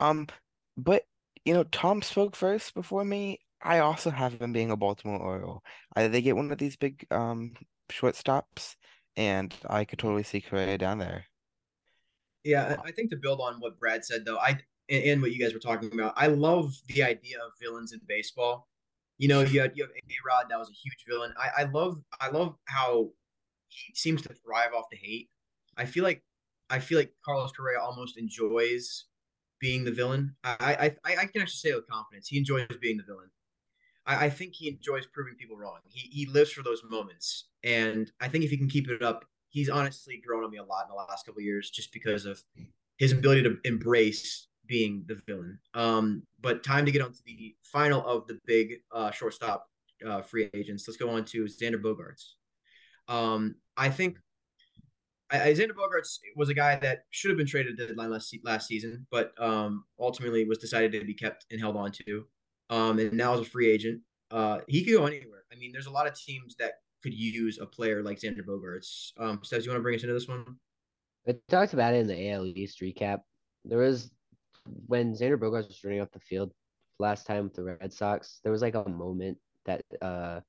Um, but you know, Tom spoke first before me. I also have him being a Baltimore Oriole. Either they get one of these big um shortstops, and I could totally see Correa down there. Yeah, I think to build on what Brad said, though, I and, what you guys were talking about, I love the idea of villains in baseball. You know, you have, you have A Rod, that was a huge villain. I, I love I love how he seems to thrive off the hate. I feel like I feel like Carlos Correa almost enjoys being the villain. I I I can actually say with confidence he enjoys being the villain. I, I think he enjoys proving people wrong. He he lives for those moments, and I think if he can keep it up, he's honestly grown on me a lot in the last couple years just because of his ability to embrace being the villain. Um, but time to get on to the final of the big uh, shortstop uh, free agents. Let's go on to Xander Bogaerts. Um, I think Xander Bogaerts was a guy that should have been traded at the deadline last, last season, but um, ultimately was decided to be kept and held on to. Um, and now as a free agent, uh, he could go anywhere. I mean, there's a lot of teams that could use a player like Xander Bogaerts. Um, Steph, you want to bring us into this one? I talked about it in the AL East recap. There was when Xander Bogaerts was running up the field last time with the Red Sox. There was like a moment that uh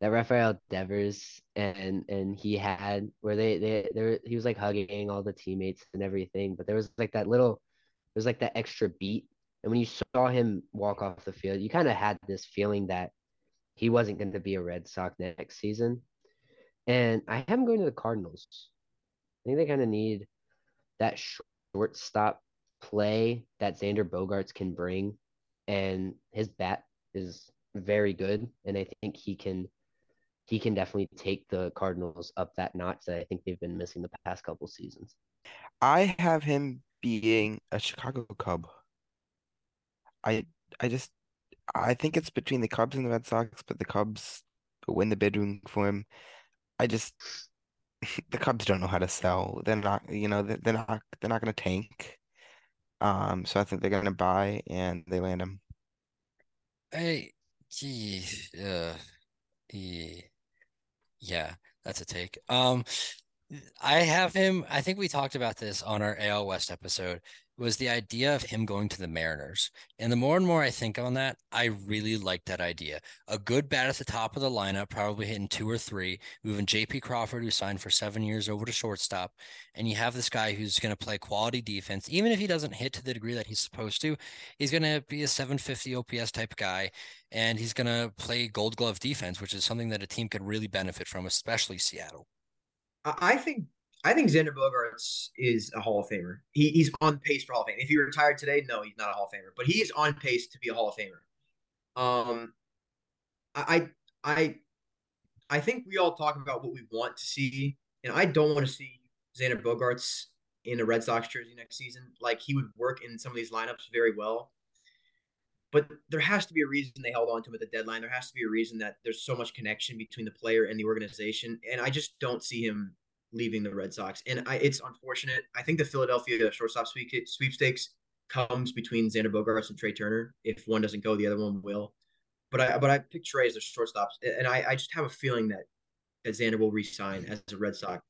that Rafael Devers and and he had where they they there he was like hugging all the teammates and everything, but there was like that little there was like that extra beat. And when you saw him walk off the field, you kind of had this feeling that he wasn't going to be a Red Sox next season. And I have going to the Cardinals. I think they kind of need that shortstop play that Xander Bogaerts can bring. And his bat is very good. And I think he can he can definitely take the Cardinals up that notch that I think they've been missing the past couple seasons. I have him being a Chicago Cub. I I just I think it's between the Cubs and the Red Sox, but the Cubs win the bid for him. I just the Cubs don't know how to sell. They're not, you know, they're not they're not going to tank. Um, so I think they're going to buy and they land him. Hey, gee, uh, yeah. Yeah, that's a take. Um, I have him. I think we talked about this on our AL West episode. Was the idea of him going to the Mariners. And the more and more I think on that, I really like that idea. A good bat at the top of the lineup, probably hitting two or three, moving JP Crawford, who signed for seven years over to shortstop. And you have this guy who's going to play quality defense. Even if he doesn't hit to the degree that he's supposed to, he's going to be a 750 OPS type guy. And he's going to play gold glove defense, which is something that a team could really benefit from, especially Seattle. I think I think Xander Bogaerts is a Hall of Famer. He, he's on pace for Hall of Fame. If he retired today, no, he's not a Hall of Famer, but he is on pace to be a Hall of Famer. Um, I I I think we all talk about what we want to see, and I don't want to see Xander Bogaerts in a Red Sox jersey next season. Like he would work in some of these lineups very well. But there has to be a reason they held on to him at the deadline. There has to be a reason that there's so much connection between the player and the organization. And I just don't see him leaving the Red Sox. And I, it's unfortunate. I think the Philadelphia shortstop sweepstakes comes between Xander Bogaerts and Trea Turner. If one doesn't go, the other one will. But I but I pick Trea as the shortstops, and I, I just have a feeling that that Xander will resign as a Red Sox.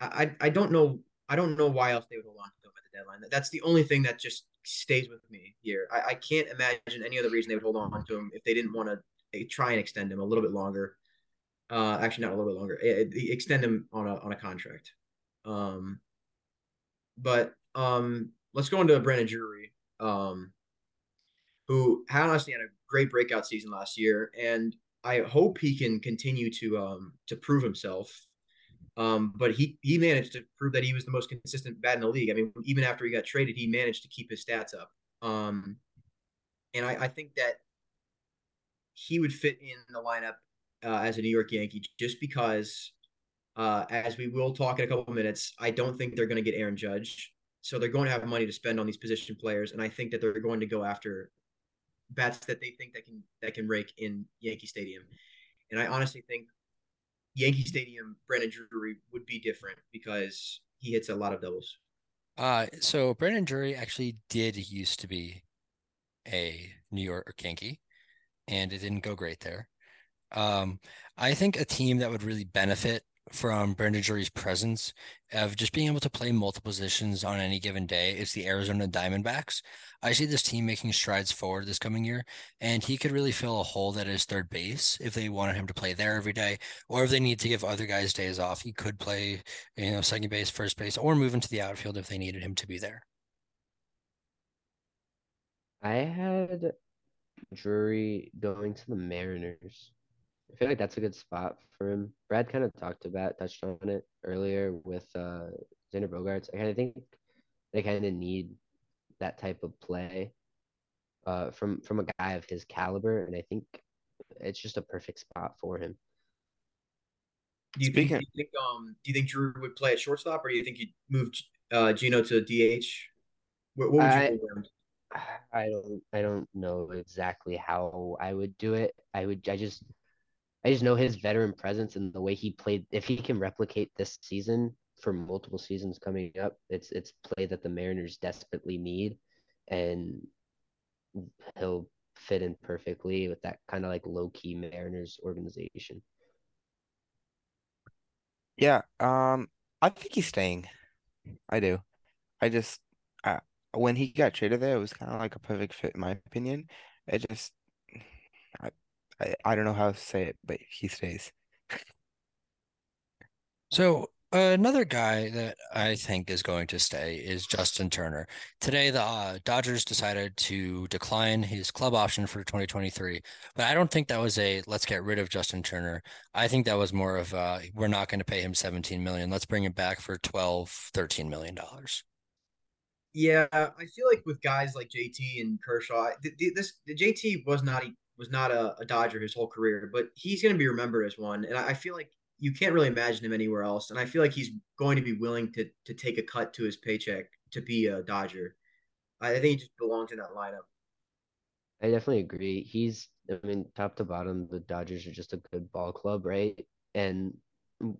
I, I don't know I don't know why else they would hold on to him at the deadline. That's the only thing that just stays with me here. I, I can't imagine any other reason they would hold on to him if they didn't want to eh, try and extend him a little bit longer. Uh, actually, not a little bit longer. It, it, extend him on a on a contract. Um, but um, let's go into Brandon Drury, um, who had honestly had a great breakout season last year, and I hope he can continue to um to prove himself. Um, but he he managed to prove that he was the most consistent bat in the league. I mean, even after he got traded, he managed to keep his stats up. Um, and I, I think that he would fit in the lineup uh, as a New York Yankee just because, uh, as we will talk in a couple of minutes, I don't think they're going to get Aaron Judge. So they're going to have money to spend on these position players, and I think that they're going to go after bats that they think that can that can rake in Yankee Stadium. And I honestly think Yankee Stadium Brandon Drury would be different because he hits a lot of doubles. Uh, so Brandon Drury actually did used to be a New York Yankee, and it didn't go great there. Um, I think a team that would really benefit from Brandon Drury's presence of just being able to play multiple positions on any given day is the Arizona Diamondbacks. I see this team making strides forward this coming year, and he could really fill a hole that is third base if they wanted him to play there every day, or if they need to give other guys days off, he could play, you know, second base, first base, or move into the outfield if they needed him to be there. I had Drury going to the Mariners. I feel like that's a good spot for him. Brad kind of talked about, touched on it earlier with uh, Xander Bogaerts. I kind of think they kind of need that type of play uh, from from a guy of his caliber, and I think it's just a perfect spot for him. Do you, think, do you think um do you think Drew would play at shortstop, or do you think you'd move uh, Geno to DH? What, what would I, you do? I don't I don't know exactly how I would do it. I would I just I just know his veteran presence and the way he played. If he can replicate this season for multiple seasons coming up, it's it's play that the Mariners desperately need, and he'll fit in perfectly with that kind of like low key Mariners organization. Yeah, um, I think he's staying. I do. I just, uh, when he got traded there, it was kind of like a perfect fit, in my opinion. It just, I, I, I don't know how to say it, but he stays. So another guy that I think is going to stay is Justin Turner. Today, the uh, Dodgers decided to decline his club option for 2023, but I don't think that was a let's get rid of Justin Turner. I think that was more of uh, we're not going to pay him 17 million. Let's bring him back for 12, 13 million dollars. Yeah, I feel like with guys like JT and Kershaw, the, the, this the JT was not was not a, a Dodger his whole career, but he's going to be remembered as one. And I, I feel like you can't really imagine him anywhere else. And I feel like he's going to be willing to to take a cut to his paycheck to be a Dodger. I, think he just belongs in that lineup. I definitely agree. He's, I mean, top to bottom, the Dodgers are just a good ball club, right? And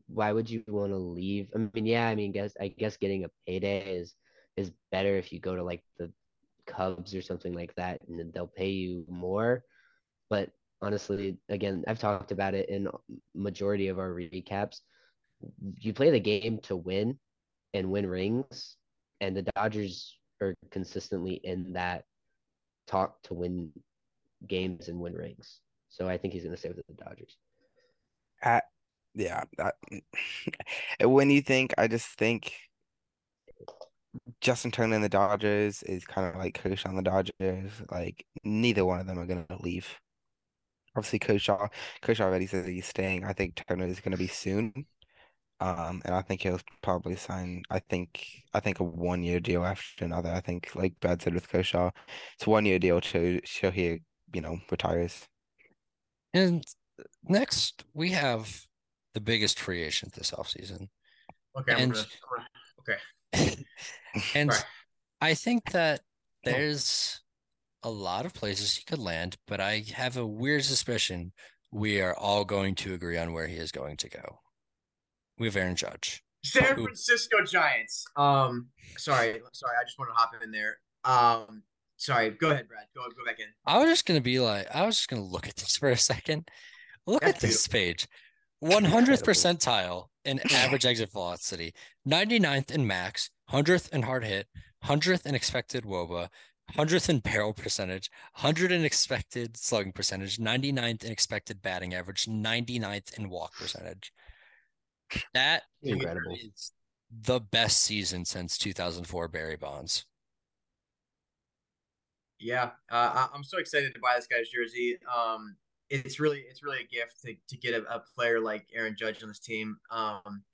why would you want to leave? I mean, yeah, I mean, guess I guess getting a payday is is better if you go to like the Cubs or something like that, and they'll pay you more. But honestly, again, I've talked about it in majority of our recaps. you play the game to win and win rings, and the Dodgers are consistently in that talk to win games and win rings. So I think he's going to stay with the Dodgers. At, yeah, that, when you think, I just think Justin Turner and the Dodgers is kind of like Kershaw and the Dodgers. Like neither one of them are going to leave. Obviously, Kershaw, Kershaw already says he's staying. I think Turner is going to be soon. Um, and I think he'll probably sign. I think I think a one year deal after another. I think like Brad said with Kershaw, it's a one year deal to show he you know retires. And next we have the biggest free agent this offseason. Okay, And- I'm gonna- okay. and Right. I think that there's a lot of places he could land, but I have a weird suspicion we are all going to agree on where he is going to go. We have Aaron Judge. San Francisco Giants. Um, sorry, sorry, I just want to hop in there. Um, sorry, go ahead, Brad. Go go back in. I was just gonna be like, I was just gonna look at this for a second. Look That's at this page. 100th percentile in average exit velocity, 99th in max, 100th in hard hit, 100th in expected woba, 100th in barrel percentage, 100 in expected slugging percentage, 99th in expected batting average, 99th in walk percentage. That Incredible. is the best season since 2004 Barry Bonds. Yeah, uh, I- I'm so excited to buy this guy's jersey. Um, it's really it's really a gift to, to get a, a player like Aaron Judge on this team. Um,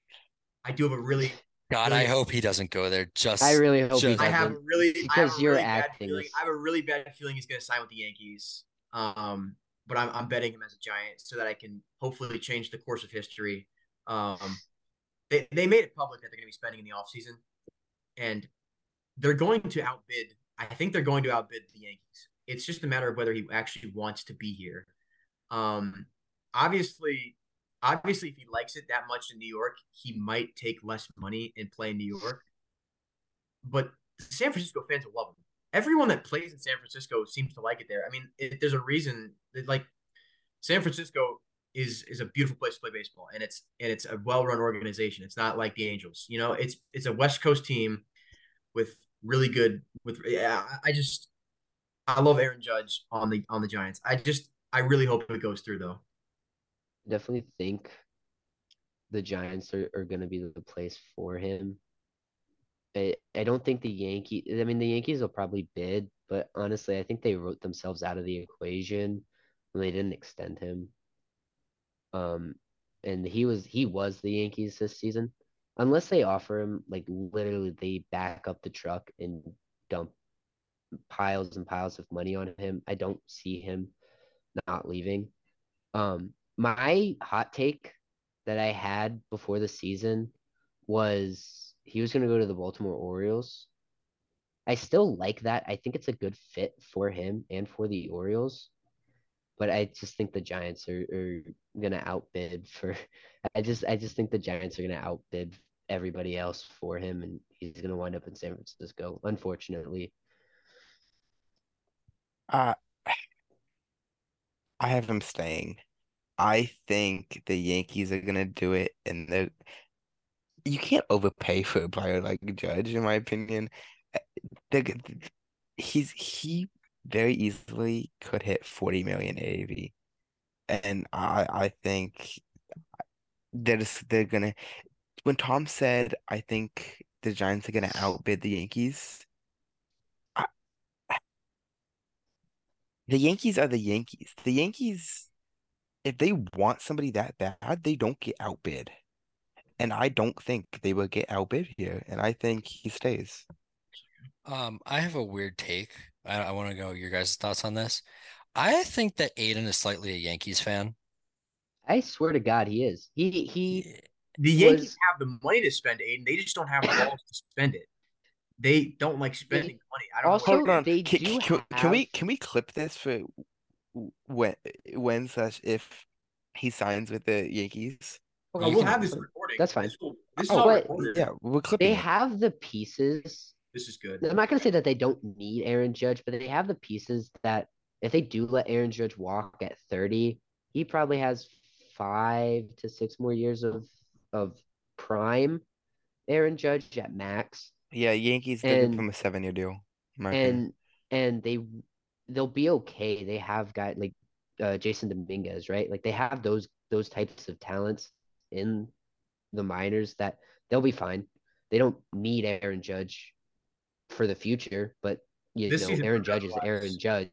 I do have a really God, I hope he doesn't go there. Just I really hope he Just- I have a doesn't. really I have because a you're really bad acting feeling. I have a really bad feeling he's going to sign with the Yankees. Um, but I'm I'm betting him as a Giant so that I can hopefully change the course of history. Um, they they made it public that they're going to be spending in the offseason. and they're going to outbid. I think they're going to outbid the Yankees. It's just a matter of whether he actually wants to be here. Um, obviously, obviously, if he likes it that much in New York, he might take less money and play in New York. But San Francisco fans will love him. Everyone that plays in San Francisco seems to like it there. I mean, it, there's a reason that like San Francisco is is a beautiful place to play baseball, and it's and it's a well run organization. It's not like the Angels, you know. It's it's a West Coast team with really good with. Yeah, I just I love Aaron Judge on the on the Giants. I just I really hope it goes through though. Definitely think the Giants are, are going to be the place for him. I, I don't think the Yankees, I mean, the Yankees will probably bid, but honestly, I think they wrote themselves out of the equation when they didn't extend him. Um, and he was he was the Yankees this season. Unless they offer him like literally they back up the truck and dump piles and piles of money on him. I don't see him not leaving. Um, my hot take that I had before the season was he was going to go to the Baltimore Orioles. I still like that. I think it's a good fit for him and for the Orioles. But I just think the Giants are, are gonna outbid for I just I just think the Giants are gonna outbid everybody else for him and he's gonna wind up in San Francisco, unfortunately. Uh, I have him staying. I think the Yankees are gonna do it, and they you can't overpay for a player like Judge, in my opinion. Uh, he's he very easily could hit 40 million AAV, and I I think they're just they're gonna. When Tom said, I think the Giants are gonna outbid the Yankees. The Yankees are the Yankees. The Yankees, if they want somebody that bad, they don't get outbid. And I don't think they will get outbid here. And I think he stays. Um, I have a weird take. I, I want to know your guys' thoughts on this. I think that Aiden is slightly a Yankees fan. I swear to God he is. He he The Yankees was- have the money to spend, Aiden. They just don't have the balls to spend it. They don't like spending money. I don't also- know. Hold on. they Can, do can, can we can we clip this for when when slash if he signs with the Yankees? Oh, we'll can- have this recording. That's fine. This, will, this oh, is Oh, all but- recorded. Yeah, we're clipping they it. have the pieces. This is good. I'm not gonna say that they don't need Aaron Judge, but they have the pieces that if they do let Aaron Judge walk at 30, he probably has five to six more years of of prime Aaron Judge at max. Yeah, Yankees did give And- him a seven-year deal. in my opinion. and and they they'll be okay. They have got like uh, Jasson Dominguez, right? Like they have those those types of talents in the minors that they'll be fine. They don't need Aaron Judge for the future, but you This know Aaron Judge is. Aaron Judge.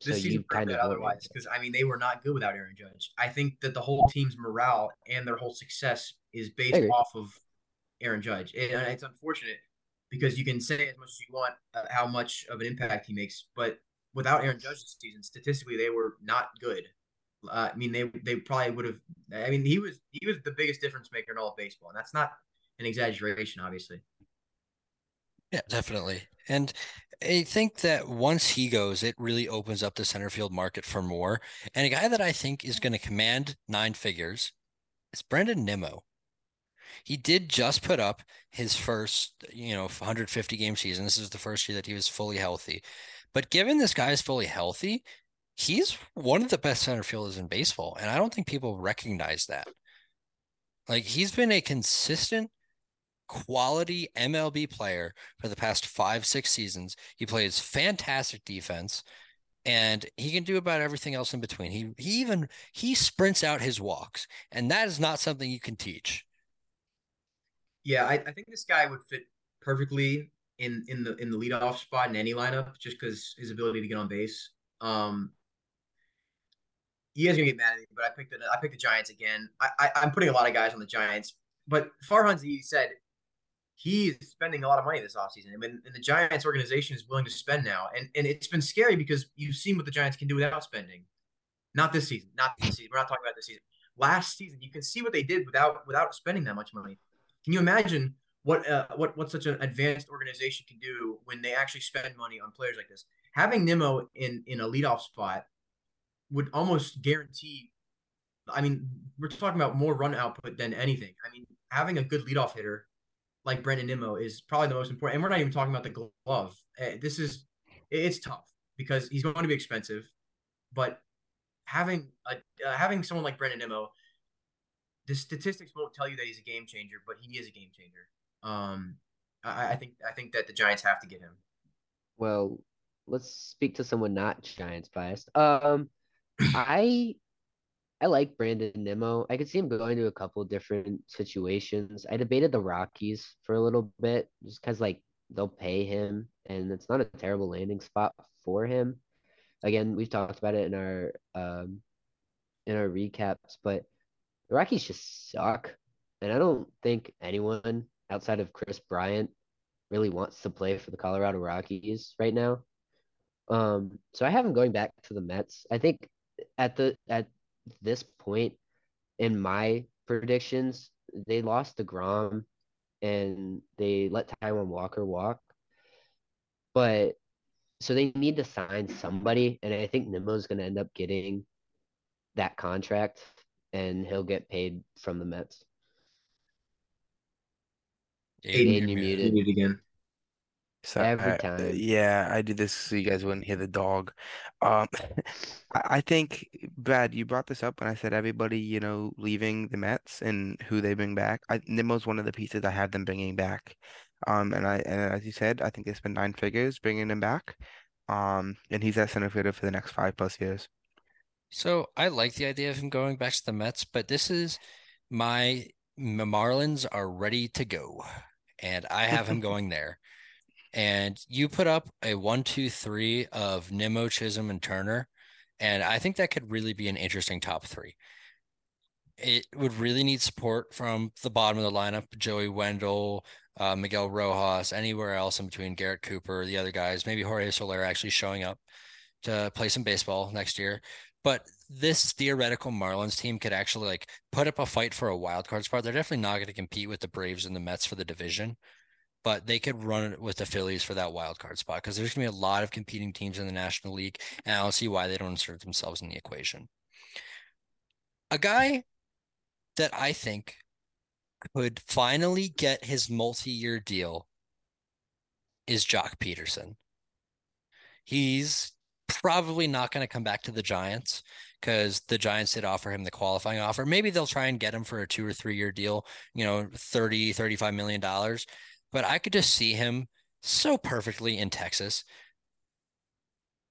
So This you kind of otherwise because I mean they were not good without Aaron Judge. I think that the whole team's morale and their whole success is based off of Aaron Judge, and it's unfortunate because you can say as much as you want uh, how much of an impact he makes, but without Aaron Judge this season, statistically they were not good. Uh, I mean they they probably would have. I mean he was he was the biggest difference maker in all of baseball, and that's not an exaggeration, obviously. Yeah, definitely. And I think that once he goes, it really opens up the center field market for more. And a guy that I think is going to command nine figures is Brendan Nimmo. He did just put up his first, you know, 150 game season. This is the first year that he was fully healthy. But given this guy is fully healthy, he's one of the best center fielders in baseball. And I don't think people recognize that. Like he's been a consistent quality MLB player for the past five, six seasons. He plays fantastic defense and he can do about everything else in between. He he even he sprints out his walks, and that is not something you can teach. Yeah, I, I think this guy would fit perfectly in in the in the leadoff spot in any lineup, just because his ability to get on base. Um, you guys gonna get mad at me, but I picked the I picked the Giants again. I, I I'm putting a lot of guys on the Giants, but Farhan Z said he's spending a lot of money this offseason. I mean, and the Giants organization is willing to spend now, and and it's been scary because you've seen what the Giants can do without spending. Not this season. Not this season. We're not talking about this season. Last season, you can see what they did without without spending that much money. Can you imagine what uh, what what such an advanced organization can do when they actually spend money on players like this? Having Nimmo in in a leadoff spot would almost guarantee. I mean, we're talking about more run output than anything. I mean, having a good leadoff hitter like Brendan Nimmo is probably the most important. And we're not even talking about the glove. Uh, This is it's tough because he's going to be expensive, but having a uh, having someone like Brendan Nimmo, the statistics won't tell you that he's a game changer, but he is a game changer. Um, I, I think I think that the Giants have to get him. Well, let's speak to someone not Giants biased. Um, I I like Brandon Nimmo. I could see him going to a couple different situations. I debated the Rockies for a little bit just because like they'll pay him and it's not a terrible landing spot for him. Again, we've talked about it in our um in our recaps, but the Rockies just suck. And I don't think anyone outside of Kris Bryant really wants to play for the Colorado Rockies right now. Um, so I have him going back to the Mets. I think at the at this point in my predictions, they lost to deGrom and they let Taijuan Walker walk. But so they need to sign somebody, and I think Nimmo's gonna end up getting that contract and he'll get paid from the Mets. Aiden, you're muted. muted again. So Every I- time. yeah, I do this so you guys wouldn't hear the dog. Um, I, I think, Brad, you brought this up when I said everybody, you know, leaving the Mets and who they bring back. I, Nimmo's one of the pieces I have them bringing back. Um, and I, and as you said, I think they spent nine figures bringing him back. Um, and he's at center fielder for the next five plus years. So I like the idea of him going back to the Mets, but this is my Marlins are ready to go, and I have him going there. And you put up a one, two, three of Nimmo, Chisholm, and Turner, and I think that could really be an interesting top three. It would really need support from the bottom of the lineup, Joey Wendle, uh, Miguel Rojas, anywhere else in between Garrett Cooper, the other guys, maybe Jorge Soler actually showing up to play some baseball next year. But this theoretical Marlins team could actually like put up a fight for a wild card spot. They're definitely not going to compete with the Braves and the Mets for the division, but they could run it with the Phillies for that wild card spot because there's going to be a lot of competing teams in the National League, and I don't see why they don't insert themselves in the equation. A guy that I think could finally get his multi-year deal is Joc Pederson. He's probably not going to come back to the Giants because the Giants did offer him the qualifying offer. Maybe they'll try and get him for a two or three year deal, you know, 30, 35 million dollars. But I could just see him so perfectly in Texas.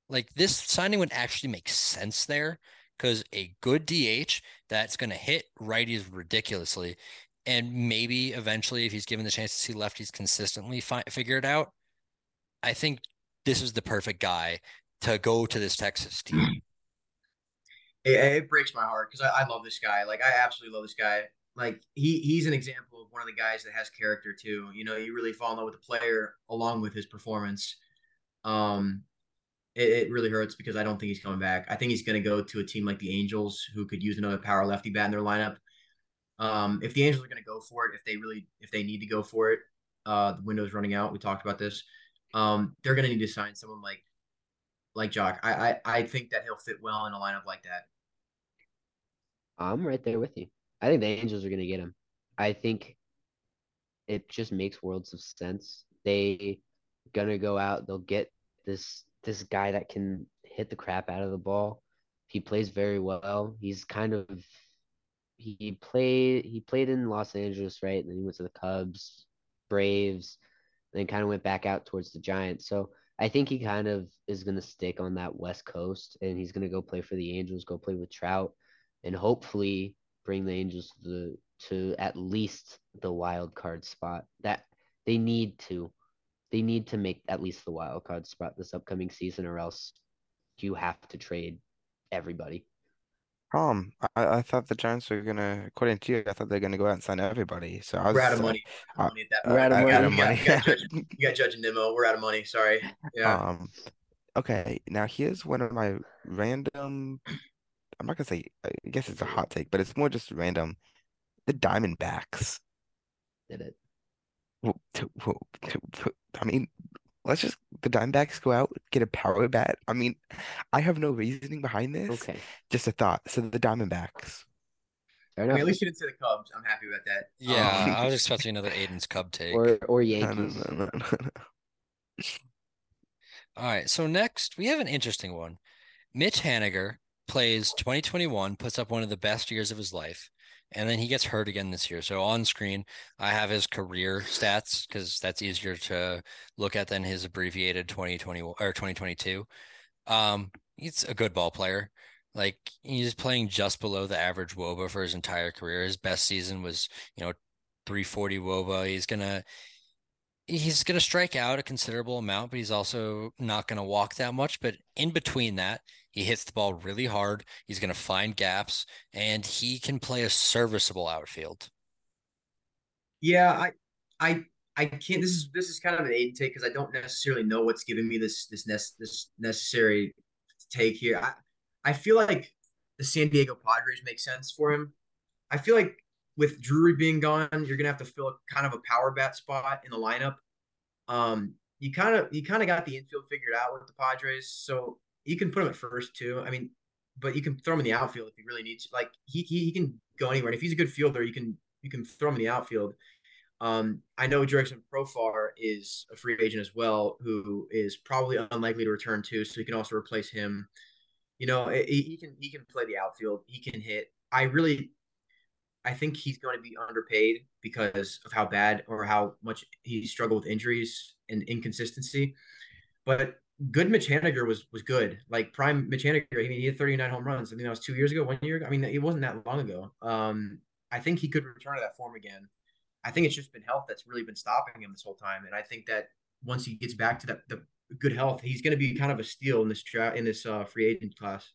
Like this signing would actually make sense there because a good DH that's going to hit righties ridiculously. And maybe eventually, if he's given the chance to see lefties consistently fi- figure it out, I think this is the perfect guy to go to this Texas team. It, it breaks my heart because I, I love this guy. Like I absolutely love this guy. Like he he's an example of one of the guys that has character too. You know, you really fall in love with the player along with his performance. Um, it, it really hurts because I don't think he's coming back. I think he's going to go to a team like the Angels, who could use another power lefty bat in their lineup. Um, if the Angels are going to go for it, if they really, if they need to go for it, uh, the window's running out. We talked about this. Um, they're going to need to sign someone like, like Joc. I, I, I think that he'll fit well in a lineup like that. I'm right there with you. I think the Angels are going to get him. I think it just makes worlds of sense. They gonna go out. They'll get this this guy that can hit the crap out of the ball. He plays very well. He's kind of he played he played in Los Angeles, right? And then he went to the Cubs, Braves, then kind of went back out towards the Giants. So I think he kind of is going to stick on that West Coast and he's going to go play for the Angels, go play with Trout, and hopefully bring the Angels to the to at least the wild card spot. That they need to. They need to make at least the wild card spot this upcoming season, or else you have to trade everybody. Um, I, I thought the Giants were gonna, according to you, I thought they're gonna go out and sign everybody. So I was We're out of money. uh, money at that we're out of money. You got- you got- money. You got Judge, you got Judge and Nimmo. We're out of money. Sorry. Yeah. Um, okay, now here's one of my random. I'm not gonna say. I guess it's a hot take, but it's more just random. The Diamondbacks. Did it? Wh- to- wh- to- wh- I mean, let's just the Diamondbacks go out get a power bat. I mean, I have no reasoning behind this. Okay. Just a thought. So the Diamondbacks. Fair I mean, at least you didn't say the Cubs. I'm happy about that. Yeah, Um, I was expecting another Aiden's Cub take. Or or No, no, Yankees. no, no, no, no. All right, so next we have an interesting one. Mitch Haniger plays 2021, puts up one of the best years of his life, and then he gets hurt again this year. So on screen, I have his career stats because that's easier to look at than his abbreviated 2021 or 2022. Um, he's a good ball player. Like he's playing just below the average WOBA for his entire career. His best season was, you know, 340 WOBA. He's gonna he's to strike out a considerable amount, but he's also not to walk that much. But in between that, he hits the ball really hard. He's going to find gaps and he can play a serviceable outfield. Yeah, I, I, I can't. This is this is kind of an Aiden take because I don't necessarily know what's giving me this this this necessary take here. I, I feel like the San Diego Padres make sense for him. I feel like with Drury being gone, you're gonna have to fill a, kind of a power bat spot in the lineup. Um, you kind of you kind of got the infield figured out with the Padres, so you can put him at first too. I mean, but you can throw him in the outfield if you really need to. Like he he, he can go anywhere, and if he's a good fielder, you can you can throw him in the outfield. Um, I know Jurickson Profar is a free agent as well, who is probably unlikely to return too, so you can also replace him. You know, he, he can he can play the outfield. He can hit. I really, I think he's going to be underpaid because of how bad or how much he struggled with injuries and inconsistency. But good Mitch Haniger was was good. Like prime Mitch Haniger, I mean, he had 39 home runs. I mean, that was two years ago, one year ago. I mean, it wasn't that long ago. Um, I think he could return to that form again. I think it's just been health that's really been stopping him this whole time. And I think that once he gets back to that the good health, he's going to be kind of a steal in this in this uh, free agent class.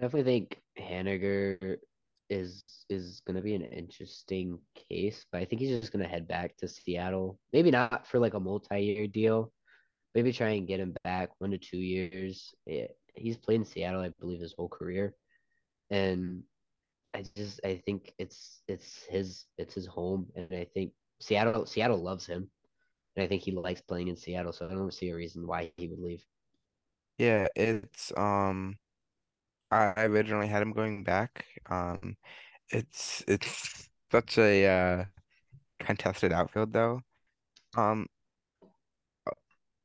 Definitely think Haniger is is gonna be an interesting case, but I think he's just gonna head back to Seattle. Maybe not for like a multi-year deal. Maybe try and get him back one to two years. Yeah, he's played in Seattle, I believe, his whole career, and I just I think it's it's his it's his home, and I think Seattle Seattle loves him, and I think he likes playing in Seattle. So I don't see a reason why he would leave. Yeah, it's um I originally had him going back. Um it's it's such a uh contested outfield though. Um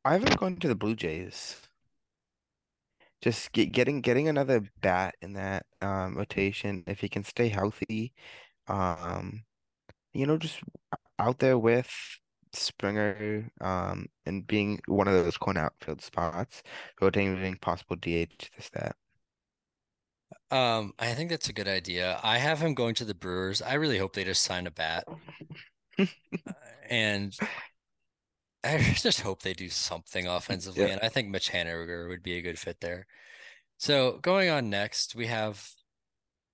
I haven't gone to the Blue Jays. just get, getting getting another bat in that um rotation if he can stay healthy. Um, you know, just out there with Springer, um, and being one of those corner outfield spots, rotating possible DH, this that. Um, I think that's a good idea. I have him going to the Brewers. I really hope they just sign a bat. and I just hope they do something offensively. Yeah. And I think Mitch Haniger would be a good fit there. So going on next, we have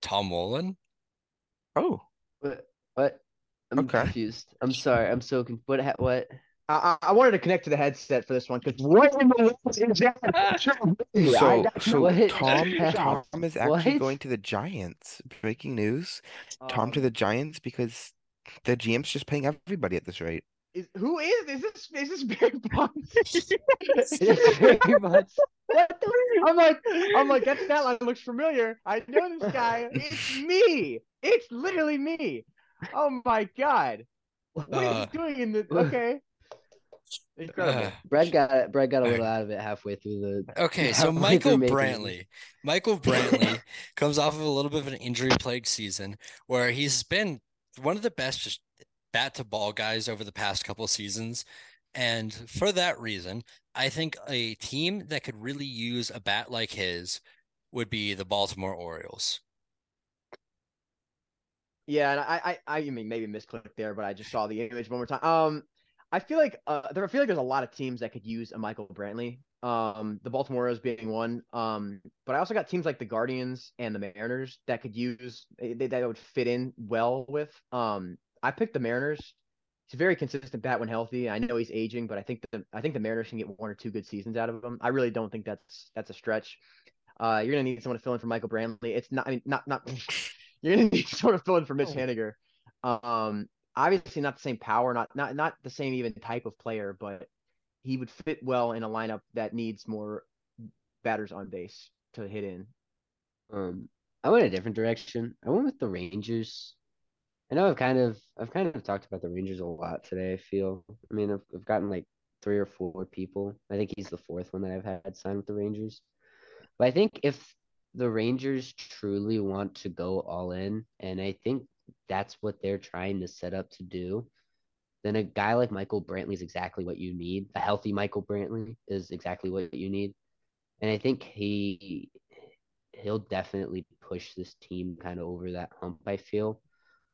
Tom Wolin. Oh, What? What? I'm Okay. confused. I'm sorry. I'm so confused. What? ha- What? I, I I wanted to connect to the headset for this one because what in the world is that? so so What? Tom Tom is actually What? going to the Giants. Breaking news. Tom to Um, the Giants because the GM's just paying everybody at this rate. Is, who is is this? Is this Barry Bonds? It's very much. What the- I'm like, I'm like, that stat line looks familiar. I know this guy. It's me. It's literally me. Oh my god. What is Uh, he doing in the? Okay. Incredible. Uh, Brad got Brad got a little out of it halfway through the. Okay, so Michael. Brantley. Michael Brantley comes off of a little bit of an injury plagued season where he's been one of the best just bat to ball guys over the past couple seasons. And for that reason, I think a team that could really use a bat like his would be the Baltimore Orioles. Yeah, and I, I, I mean, maybe misclicked there, but I just saw the image one more time. Um, I feel like uh, there, I feel like there's a lot of teams that could use a Michael Brantley. Um, the Baltimore Orioles being one. Um, but I also got teams like the Guardians and the Mariners that could use they, they- that would fit in well with. Um, I picked the Mariners. He's a very consistent bat when healthy. I know he's aging, but I think the I think the Mariners can get one or two good seasons out of him. I really don't think that's that's a stretch. Uh, you're gonna need someone to fill in for Michael Brantley. It's not, I mean, not, not. You're gonna need someone to fill in for Mitch Oh. Haniger. Um, obviously not the same power, not not not the same even type of player, but he would fit well in a lineup that needs more batters on base to hit in. Um, I went a different direction. I went with the Rangers. I know I've kind of I've kind of talked about the Rangers a lot today. I feel. I mean, I've, I've gotten like three or four people. I think he's the fourth one that I've had signed with the Rangers. But I think if the Rangers truly want to go all in, and I think that's what they're trying to set up to do, then a guy like Michael Brantley is exactly what you need. A healthy Michael Brantley is exactly what you need. And I think he he'll definitely push this team kind of over that hump, I feel.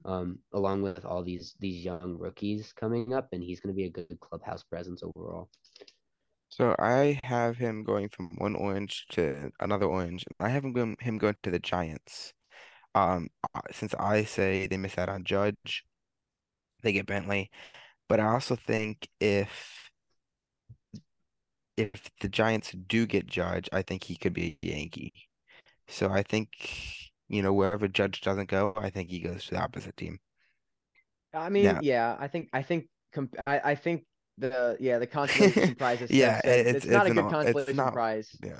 Um, along with all these these young rookies coming up, and he's going to be a good clubhouse presence overall. So I have him going from one orange to another orange. I have him going him going to the Giants. Um, since I say they miss out on Judge, they get Bentley. But I also think if if the Giants do get Judge, I think he could be a Yankee. So I think, you know, wherever Judge doesn't go, I think he goes to the opposite team. I mean, Yeah. yeah, I think I think comp- I, I think the yeah the consolation prize is Yeah, it's, it's- it's not a good an consolation not- prize. yeah.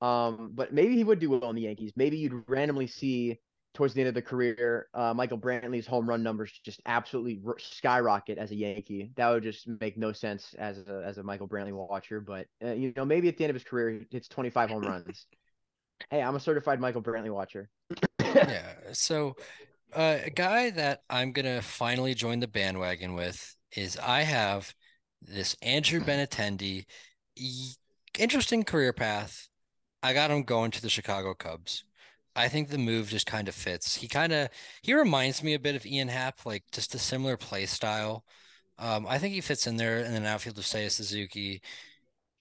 Um, but maybe he would do well in the Yankees. Maybe you'd randomly see towards the end of the career, uh, Michael Brantley's home run numbers just absolutely r- skyrocket as a Yankee. That would just make no sense as a as a Michael Brantley watcher. But uh, you know, maybe at the end of his career, he hits 25 home runs. Hey, I'm a certified Michael Brantley watcher. Yeah. So, uh, a guy that I'm gonna finally join the bandwagon with is I have this Andrew Benintendi, E- interesting career path. I got him going to the Chicago Cubs. I think the move just kind of fits. He kind of he reminds me a bit of Ian Happ, like just a similar play style. Um, I think he fits in there in an outfield of Seiya Suzuki,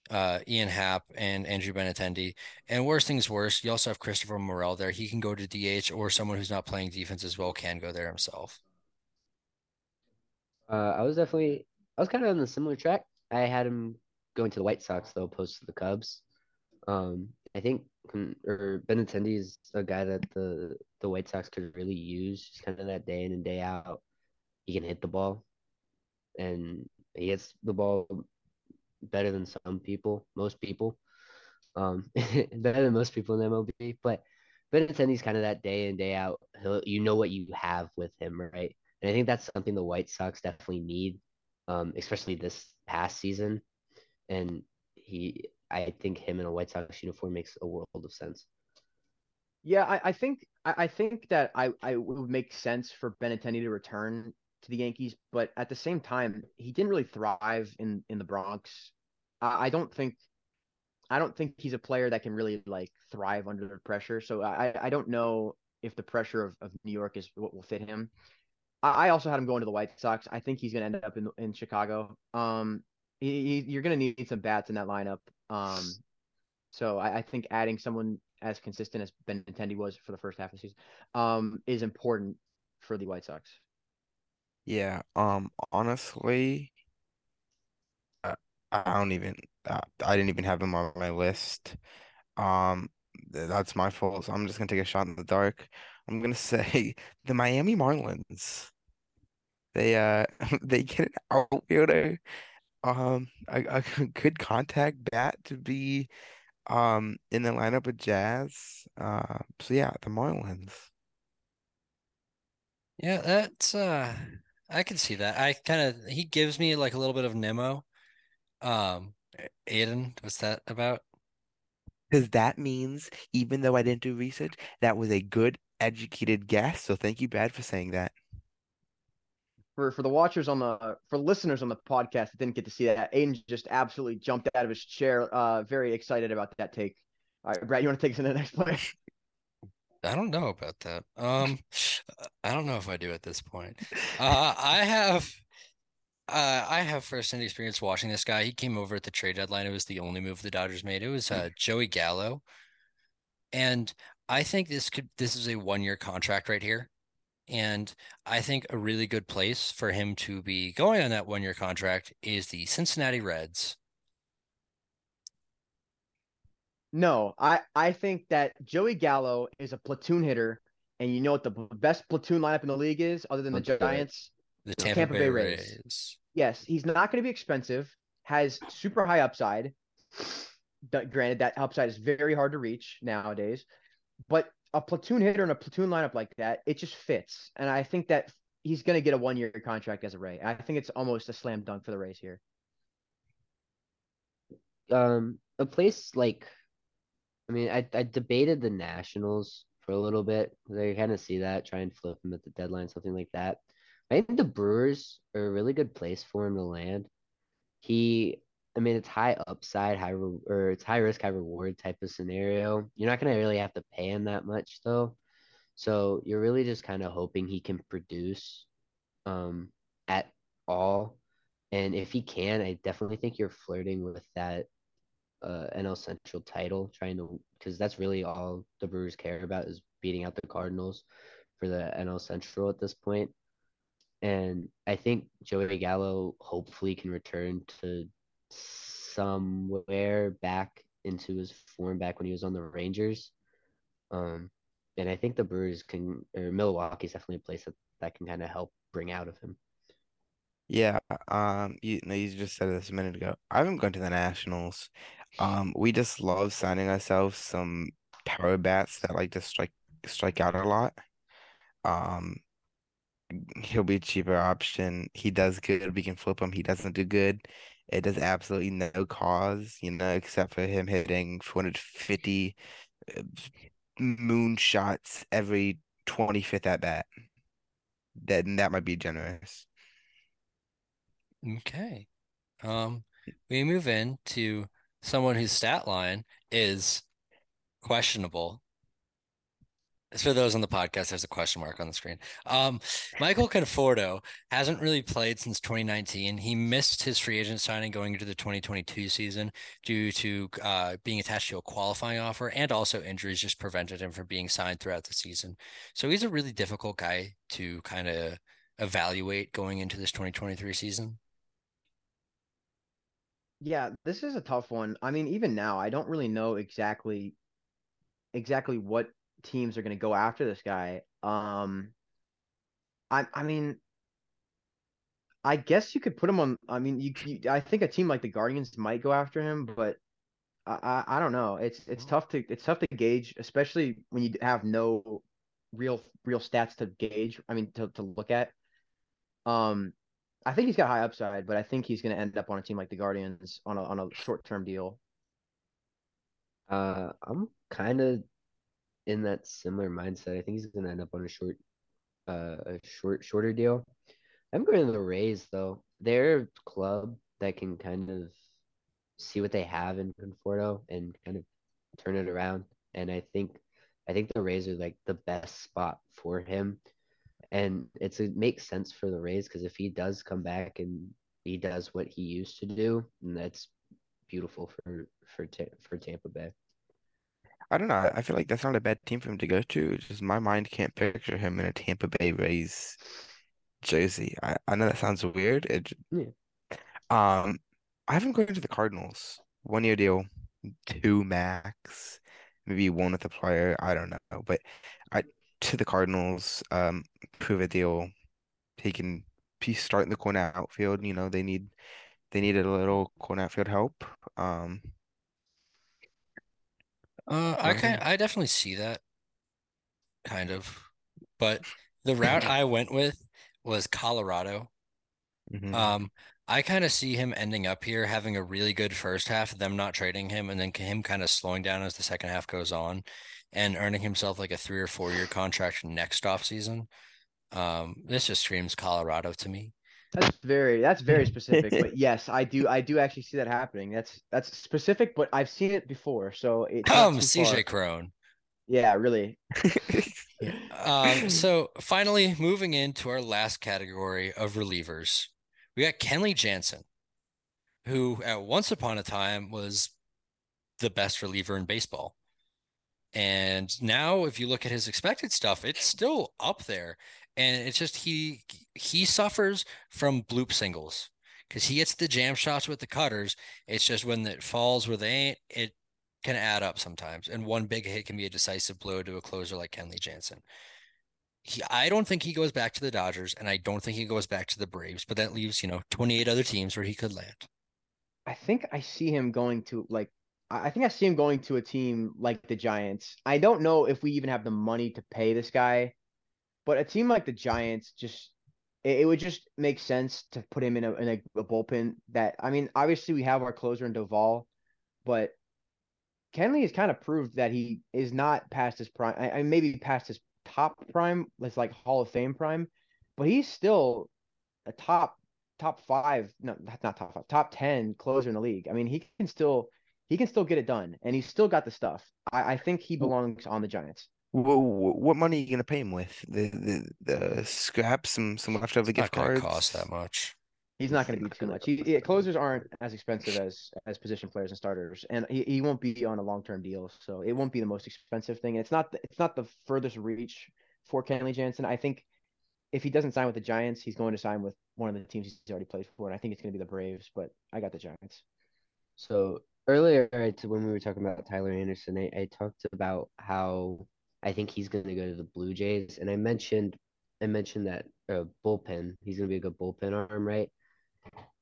uh, Ian Happ, and Andrew Benintendi. And worst things worse, you also have Christopher Morel there. He can go to DH, or someone who's not playing defense as well can go there himself. Uh, I was definitely I was kind of on the similar track. I had him going to the White Sox though, opposed to the Cubs. Um, I think or Benintendi is a guy that the the White Sox could really use, just kind of that day in and day out. He can hit the ball, and he hits the ball better than some people, most people, um, better than most people in MLB. But Benintendi's kind of that day in day out. He'll, you know what you have with him, right? And I think that's something the White Sox definitely need, um, especially this past season. And he I think him in a White Sox uniform makes a world of sense. Yeah, I, I think I, I think that I, I would make sense for Benintendi to return to the Yankees, but at the same time, he didn't really thrive in in the Bronx. I, I don't think I don't think he's a player that can really like thrive under the pressure. So I I don't know if the pressure of, of New York is what will fit him. I, I also had him going to the White Sox. I think he's going to end up in in Chicago. Um, he, he, you're going to need some bats in that lineup. Um, so I, I think adding someone as consistent as Benintendi was for the first half of the season um, is important for the White Sox. Yeah, um, honestly, I, don't even I didn't even have him on my list. Um, th- that's my fault. So I'm just gonna take a shot in the dark. I'm gonna say the Miami Marlins. They uh they get an outfielder, um, a, a good contact bat to be um in the lineup with Jazz. Uh, so yeah, the Marlins. Yeah, that's uh I can see that. I kind of he gives me like a little bit of Nimmo. Um, Aiden, what's that about? Because that means, even though I didn't do research, that was a good, educated guess. So thank you, Brad, for saying that. For for the watchers on the for listeners on the podcast that didn't get to see that, Aiden just absolutely jumped out of his chair, uh, very excited about that take. All right, Brad, you want to take us into the next play? I don't know about that. Um, I don't know if I do at this point. Uh, I have, uh, I have firsthand experience watching this guy. He came over at the trade deadline. It was the only move the Dodgers made. It was uh, Joey Gallo, and I think this could this is a one year contract right here, and I think a really good place for him to be going on that one year contract is the Cincinnati Reds. No, I I think that Joey Gallo is a platoon hitter, and you know what the best platoon lineup in the league is, other than the Detroit. Giants. The Tampa, Tampa Bay, Bay Rays. Rays. Yes, he's not going to be expensive. Has super high upside. Th- Granted, that upside is very hard to reach nowadays, but a platoon hitter in a platoon lineup like that, it just fits. And I think that he's going to get a one year contract as a Ray. I think it's almost a slam dunk for the Rays here. Um, a place like, I mean, I I debated the Nationals for a little bit I kind of see that try and flip him at the deadline, something like that. I think the Brewers are a really good place for him to land. He, I mean, it's high upside, high re- or it's high risk, high reward type of scenario. You're not gonna really have to pay him that much though, so you're really just kind of hoping he can produce, um, at all. And if he can, I definitely think you're flirting with that uh, NL Central title, trying to because that's really all the Brewers care about is beating out the Cardinals for the NL Central at this point. And I think Joey Gallo hopefully can return to somewhere back into his form back when he was on the Rangers. Um, and I think the Brewers can, or Milwaukee's definitely a place that, that can kind of help bring out of him. Yeah, um, you you just said this a minute ago. I haven't gone to the Nationals. Um, we just love signing ourselves some power bats that like to strike strike out a lot. Um, he'll be a cheaper option. He does good. We can flip him. He doesn't do good. It does absolutely no cause, you know, except for him hitting 450 uh, moon shots every 25th at bat. That that might be generous. Okay. Um, we move in to someone whose stat line is questionable. For those on the podcast, there's a question mark on the screen. Um, Michael Conforto hasn't really played since 2019. He missed his free agent signing going into the 2022 season due to uh, being attached to a qualifying offer and also injuries just prevented him from being signed throughout the season. So he's a really difficult guy to kind of evaluate going into this 2023 season. Yeah, this is a tough one. I mean, even now, I don't really know exactly exactly what teams are going to go after this guy. Um, I I mean, I guess you could put him on. I mean, you, you I think a team like the Guardians might go after him, but I, I I don't know. It's it's tough to it's tough to gauge, especially when you have no real real stats to gauge. I mean, to to look at. Um, I think he's got high upside, but I think he's going to end up on a team like the Guardians on a on a short term deal. Uh, I'm kind of in that similar mindset. I think he's gonna end up on a short, uh, a short, shorter deal. I'm going to the Rays though. They're a club that can kind of see what they have in Conforto and kind of turn it around. And I think, I think the Rays are like the best spot for him. And it's it makes sense for the Rays because if he does come back and he does what he used to do, and that's beautiful for for for Tampa Bay. I don't know. I feel like that's not a bad team for him to go to. It's just my mind can't picture him in a Tampa Bay Rays jersey. I, I know that sounds weird. It, Yeah. um, I haven't gone to the Cardinals. One year deal, two max, maybe one with a player. I don't know, but to the Cardinals. Um, prove a deal. He can he's starting the corner outfield. You know they need they needed a little corner outfield help. Um, Uh, I kind I definitely see that kind of, but the route I went with was Colorado. mhm. Um, I kind of see him ending up here having a really good first half, them not trading him, and then him kind of slowing down as the second half goes on, and earning himself like a three or four year contract next off season. Um, this just screams Colorado to me. That's very that's very specific, but yes, I do I do actually see that happening. That's that's specific, but I've seen it before, so not Come, CJ far. Cron. Yeah, really. Um, so finally moving into our last category of relievers, we got Kenley Jansen, who at once upon a time was the best reliever in baseball. And now if you look at his expected stuff, it's still up there. And it's just he he suffers from bloop singles because he gets the jam shots with the cutters. It's just when it falls where they ain't, it can add up sometimes. And one big hit can be a decisive blow to a closer like Kenley Jansen. He, I don't think he goes back to the Dodgers, and I don't think he goes back to the Braves, but that leaves, you know, 28 other teams where he could land. I think I see him going to like I think I see him going to a team like the Giants. I don't know if we even have the money to pay this guy, but a team like the Giants just it, it would just make sense to put him in a in a, a bullpen that I mean, obviously we have our closer in Doval, but Kenley has kind of proved that he is not past his prime. I, I maybe past his top prime, that's like Hall of Fame prime, but he's still a top top five, no, not top five, top ten closer in the league. I mean, he can still he can still get it done, and he's still got the stuff. I, I think he belongs on the Giants. What, what money are you gonna pay him with? The the the scraps, some some leftover It's not gift going cards. cost that much. He's not going to be too much. He, yeah, closers aren't as expensive as as position players and starters, and he, he won't be on a long term deal, so it won't be the most expensive thing. And it's not the, it's not the furthest reach for Kenley Jansen. I think if he doesn't sign with the Giants, he's going to sign with one of the teams he's already played for, and I think it's going to be the Braves. But I got the Giants. So earlier, when we were talking about Tyler Anderson, I, I talked about how I think he's going to go to the Blue Jays, and I mentioned I mentioned that uh, bullpen. He's going to be a good bullpen arm, right?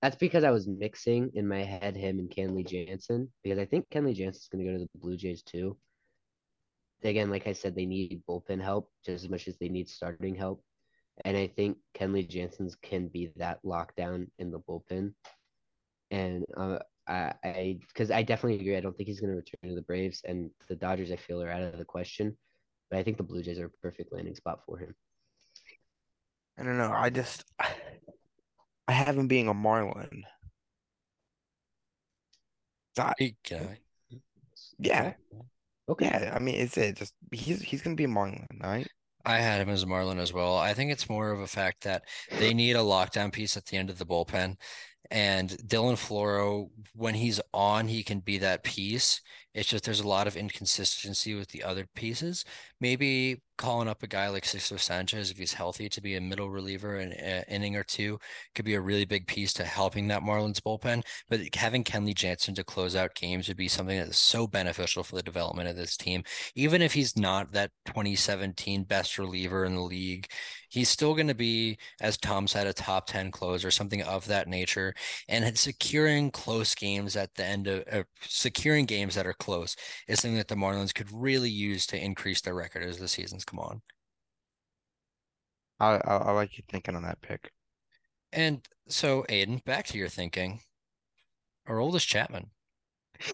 That's because I was mixing in my head him and Kenley Jansen because I think Kenley Jansen's going to go to the Blue Jays too. Again, like I said, they need bullpen help just as much as they need starting help, and I think Kenley Jansen's can be that lockdown in the bullpen. And uh, I because I, I definitely agree. I don't think he's going to return to the Braves and the Dodgers. I feel are out of the question, but I think the Blue Jays are a perfect landing spot for him. I don't know. I just I have him being a Marlin. So, He, you yeah, Okay. yeah. I mean, it's it. Just he's he's gonna be a Marlin, right? I had him as a Marlin as well. I think it's more of a fact that they need a lockdown piece at the end of the bullpen. And Dylan Floro, when he's on, he can be that piece. It's just there's a lot of inconsistency with the other pieces. Maybe calling up a guy like Sixto Sanchez, if he's healthy, to be a middle reliever in an inning or two could be a really big piece to helping that Marlins bullpen. But having Kenley Jansen to close out games would be something that is so beneficial for the development of this team. Even if he's not that 2017 best reliever in the league, he's still going to be, as Tom said, a top 10 closer, or something of that nature. And securing close games at the end of uh, securing games that are close is something that the Marlins could really use to increase their record as the seasons come on. I I, I like you thinking on that pick. And so, Aiden, back to your thinking. Aroldis Chapman. Yeah, I mean, it's it. Just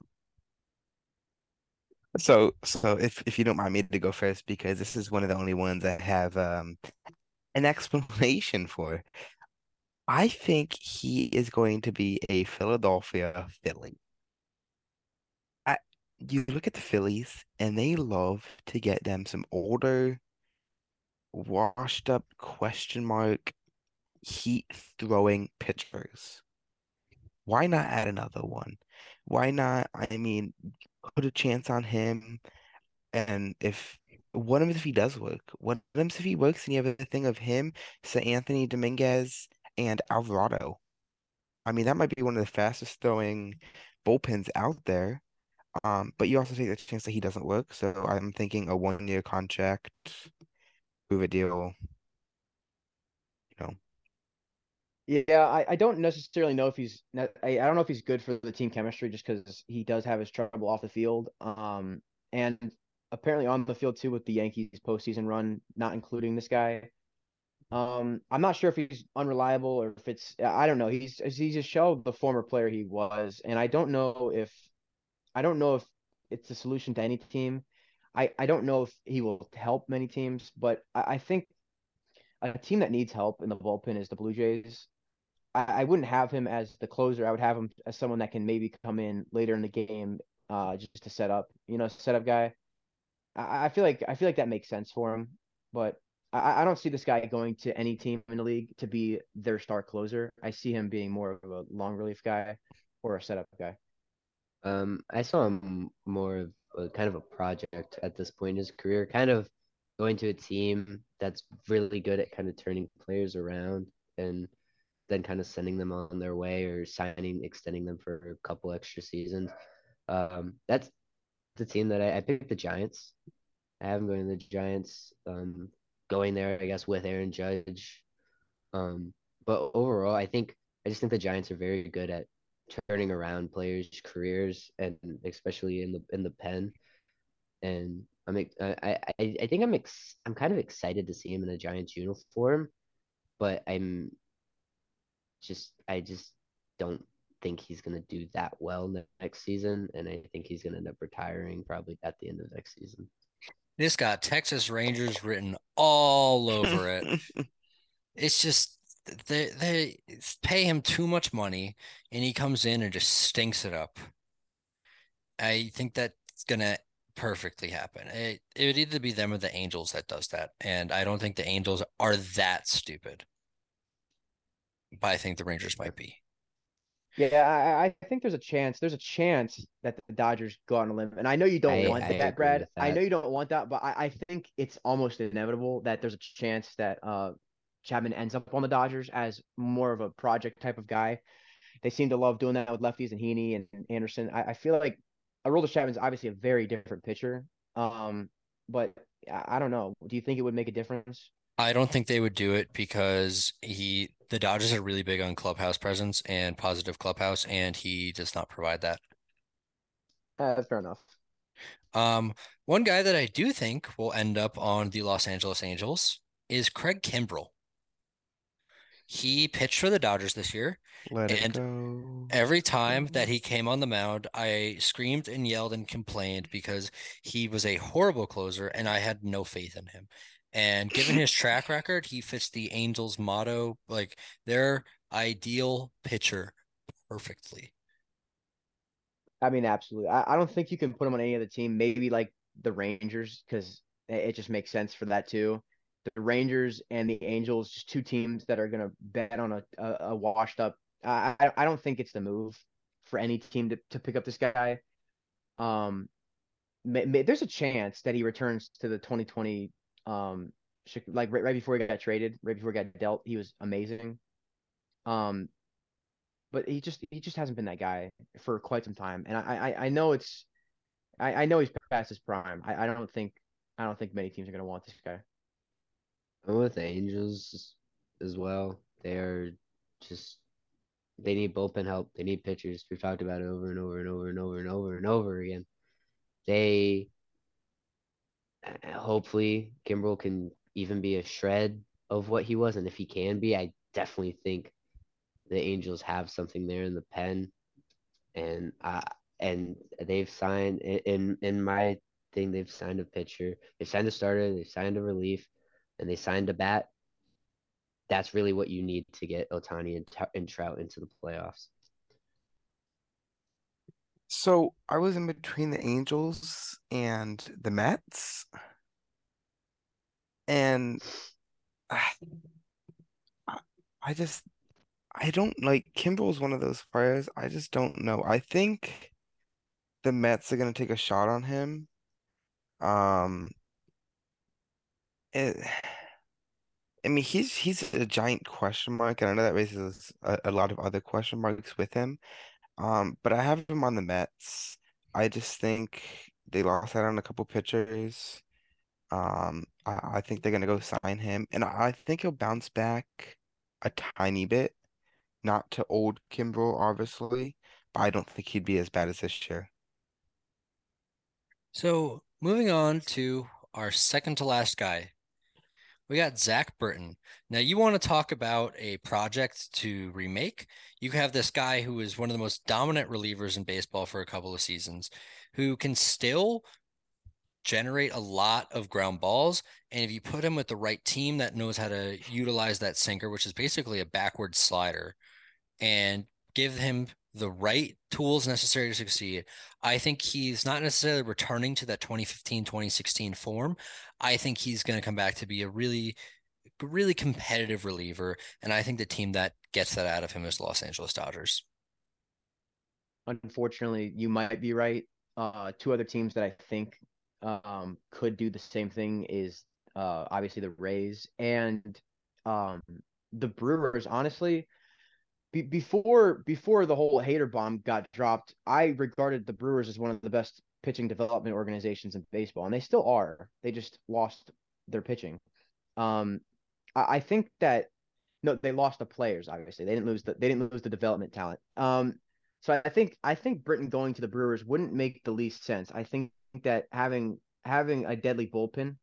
he's he's gonna be a Marlin, right? Okay. I, I like you thinking on that pick. So So, if if you don't mind me to go first, because this is one of the only ones I have um an explanation for. I think he is going to be a Philadelphia Philly. I you look at the Phillies and they love to get them some older, washed up question mark heat throwing pitchers. Why not add another one? Why not, I mean, put a chance on him and if what if he does work? What if he works and you have a thing of him, Seranthony Dominguez, and Alvarado? I mean, that might be one of the fastest throwing bullpens out there. Um, but you also take the chance that he doesn't work. So I'm thinking a one year contract, move a deal. You know. Yeah, I, I don't necessarily know if he's I, I don't know if he's good for the team chemistry just because he does have his trouble off the field. Um, and apparently on the field too with the Yankees postseason run, not including this guy. Um, I'm not sure if he's unreliable or if it's I don't know. He's he's a shell of the former player he was, and I don't know if I don't know if it's a solution to any team. I I don't know if he will help many teams, but I, I think a team that needs help in the bullpen is the Blue Jays. I, I wouldn't have him as the closer. I would have him as someone that can maybe come in later in the game, uh, just to set up, you know, setup guy. I, I feel like I feel like that makes sense for him, but I, I don't see this guy going to any team in the league to be their star closer. I see him being more of a long relief guy or a setup guy. Um, I saw him more of a kind of a project at this point in his career, kind of going to a team that's really good at kind of turning players around and then kind of sending them on their way or signing, extending them for a couple extra seasons. Um, that's the team that I, I picked the Giants. I have him going to the Giants. Um, going there, I guess, with Aaron Judge. Um, but overall, I think I just think the Giants are very good at turning around players' careers, and especially in the in the pen. And I'm I I, I think I'm ex, I'm kind of excited to see him in a Giants uniform, but I'm just I just don't think he's going to do that well next season, and I think he's going to end up retiring probably at the end of next season. This got Texas Rangers written all over it. it's just they they pay him too much money, and he comes in and just stinks it up. I think that's gonna perfectly happen. It, it would either be them or the Angels that does that, and I don't think the Angels are that stupid. But I think the Rangers might be. Yeah, I, I think there's a chance. There's a chance that the Dodgers go on a limb, and I know you don't I- want I that, Brad. with I know you don't want that, but I, I think it's almost inevitable that there's a chance that uh Chapman ends up on the Dodgers as more of a project type of guy. They seem to love doing that with lefties and Heaney and Anderson. I, I feel like Aroldis Chapman's obviously a very different pitcher. Um, but I, I don't know. Do you think it would make a difference? I don't think they would do it because he the Dodgers are really big on clubhouse presence and positive clubhouse, and he does not provide that. Uh, fair enough. Um, one guy that I do think will end up on the Los Angeles Angels is Craig Kimbrel. He pitched for the Dodgers this year. Let it And go. Every time that he came on the mound, I screamed and yelled and complained because he was a horrible closer and I had no faith in him. And given his track record, he fits the Angels' motto, like their ideal pitcher perfectly. I mean, absolutely. I, I don't think you can put him on any other team. Maybe like the Rangers, because it, just makes sense for that too. The Rangers and the Angels, just two teams that are gonna bet on a a, a washed up. I I I don't think it's the move for any team to, to pick up this guy. Um, may, may, there's a chance that he returns to the 2020. Um, like right, right before he got traded, right before he got dealt, he was amazing. Um, but he just he just hasn't been that guy for quite some time. And I I, I know it's I, I know he's past his prime. I, I don't think I don't think many teams are gonna want this guy. I'm with the Angels as well. They're just they need bullpen help. They need pitchers. We've talked about it over and over and over and over and over and over again. They hopefully Kimbrel can even be a shred of what he was, and if he can be, I definitely think the Angels have something there in the pen. And I and they've signed in in my thing. They've signed a pitcher. they've signed a starter. they've signed a relief, and they signed a bat. That's really what you need to get Ohtani and, and Trout into the playoffs. So I was in between the Angels and the Mets. And I, I just I don't like Kimbrel's one of those players. I just don't know. I think the Mets are gonna take a shot on him. Um it, I mean he's he's a giant question mark, and I know that raises a, a lot of other question marks with him. Um, but I have him on the Mets. I just think they lost out on a couple pitchers. Um, I, I think they're gonna go sign him, and I think he'll bounce back a tiny bit. Not to old Kimbrel, obviously, but I don't think he'd be as bad as this year. So moving on to our second to last guy, we got Zach Britton. Now, you want to talk about a project to remake? You have this guy who is one of the most dominant relievers in baseball for a couple of seasons, who can still generate a lot of ground balls. And if you put him with the right team that knows how to utilize that sinker, which is basically a backward slider, and give him the right tools necessary to succeed. I think he's not necessarily returning to that 2015, 2016 form. I think he's going to come back to be a really, really competitive reliever. And I think the team that gets that out of him is Los Angeles Dodgers. Unfortunately, you might be right. Uh, two other teams that I think um, could do the same thing is uh, obviously the Rays and um, the Brewers. Honestly, be, before before the whole Hader bomb got dropped, I regarded the Brewers as one of the best pitching development organizations in baseball, and they still are. They just lost their pitching. Um, I, I think that no, they lost the players. Obviously, they didn't lose the they didn't lose the development talent. Um, so I think I think Britton going to the Brewers wouldn't make the least sense. I think that having having a deadly bullpen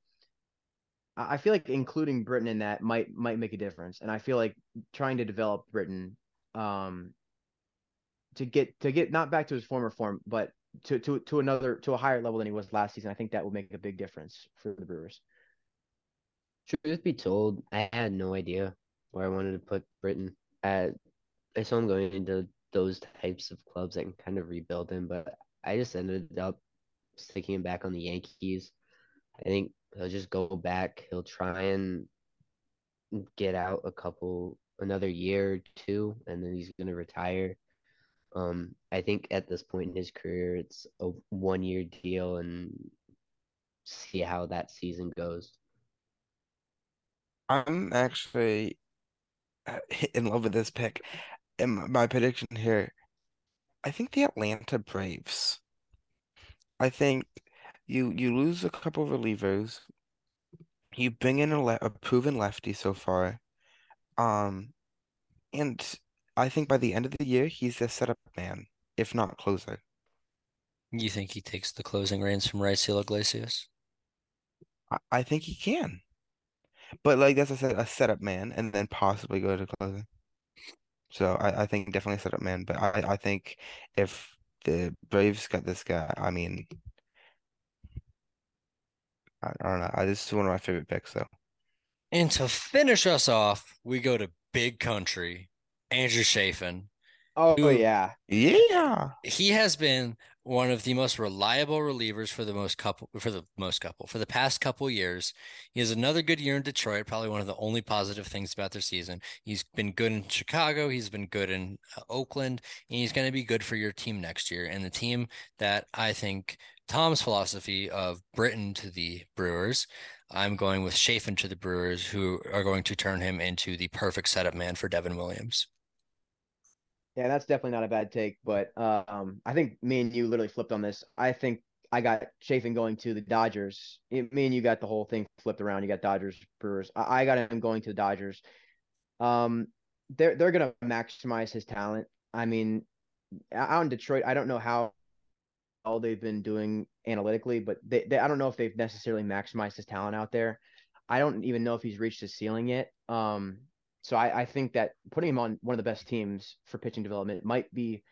I feel like including Britton in that might might make a difference, and I feel like trying to develop Britton um, to get to get not back to his former form, but to to to another to a higher level than he was last season. I think that will make a big difference for the Brewers. Truth be told, I had no idea where I wanted to put Britton. At I saw him going into those types of clubs that can kind of rebuild him, but I just ended up sticking him back on the Yankees. I think he'll just go back. He'll try and get out a couple another year or two, and then he's gonna retire. Um, I think at this point in his career, it's a one year deal, and see how that season goes. I'm actually uh, in love with this pick. And my prediction here, I think the Atlanta Braves. I think you you lose a couple relievers. You bring in a, le a proven lefty so far. Um, and I think by the end of the year, he's a setup man, if not closer. You think he takes the closing reins from Raisel Iglesias? I, I think he can. But like as I said, a setup man and then possibly go to closing. So I, I think definitely a setup man. But I, I think if the Braves got this guy, I mean I, I don't know. I, this is one of my favorite picks though. And to finish us off, we go to big country, Andrew Chafin. Oh who, yeah. Yeah. He has been one of the most reliable relievers for the most couple for the most couple for the past couple years. He has another good year in Detroit, probably one of the only positive things about their season. He's been good in Chicago, he's been good in uh, Oakland, and he's going to be good for your team next year. And the team that I think Tom's philosophy of Britton to the Brewers I'm going with Chafin to the Brewers, who are going to turn him into the perfect setup man for Devin Williams. Yeah, that's definitely not a bad take, but um, I think me and you literally flipped on this. I think I got Chafin going to the Dodgers. It, me and you got the whole thing flipped around. You got Dodgers, Brewers. I, I got him going to the Dodgers. Um, they're they're gonna maximize his talent. I mean, out in Detroit, I don't know how they've been doing analytically, but they, they, I don't know if they've necessarily maximized his talent out there. I don't even know if he's reached his ceiling yet. Um, so I, I think that putting him on one of the best teams for pitching development might be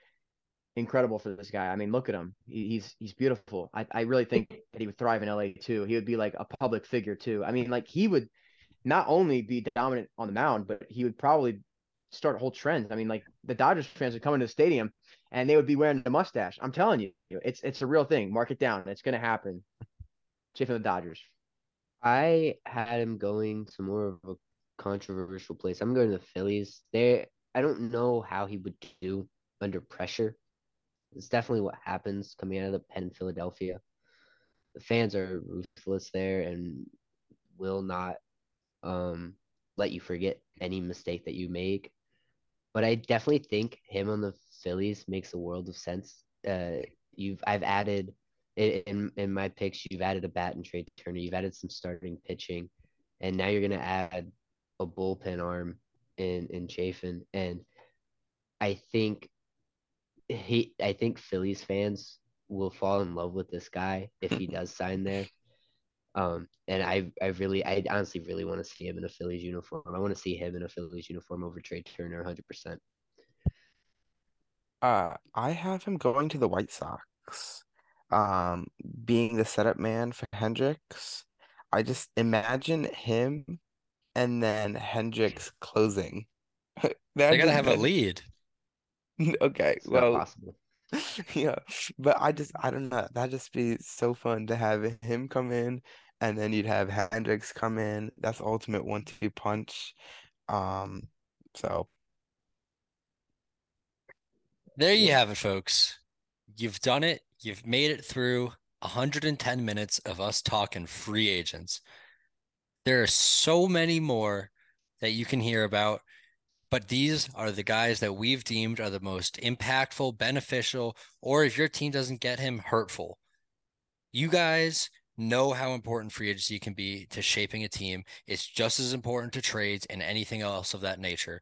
incredible for this guy. I mean, look at him. He, he's he's beautiful. I, I really think that he would thrive in LA too. He would be like a public figure too. I mean, like he would not only be dominant on the mound, but he would probably start whole trend. I mean, like the Dodgers fans would come into the stadium and they would be wearing a mustache. I'm telling you, it's it's a real thing. Mark it down. It's gonna happen. Chief of the Dodgers. I had him going to more of a controversial place. I'm going to the Phillies. They I don't know how he would do under pressure. It's definitely what happens coming out of the pen Philadelphia. The fans are ruthless there and will not um, let you forget any mistake that you make. But I definitely think him on the Phillies makes a world of sense. Uh, you've I've added in in my picks, you've added a bat and Trea Turner, you've added some starting pitching, and now you're gonna add a bullpen arm in in Chafin, and I think he I think Phillies fans will fall in love with this guy if he does sign there. Um, and I, I really, I honestly really want to see him in a Phillies uniform. I want to see him in a Phillies uniform over Trea Turner, hundred percent. Uh, I have him going to the White Sox, um, being the setup man for Hendriks. I just imagine him and then Hendriks closing. They gotta have a lead. Okay, It's not well, possible. yeah, but I just I don't know. That'd just be so fun to have him come in, and then you'd have Hendriks come in. That's ultimate one-two punch. Um, so There you have it, folks. You've done it. You've made it through 110 minutes of us talking free agents. There are so many more that you can hear about, but these are the guys that we've deemed are the most impactful, beneficial, or if your team doesn't get him, hurtful. You guys know how important free agency can be to shaping a team. It's just as important to trades and anything else of that nature.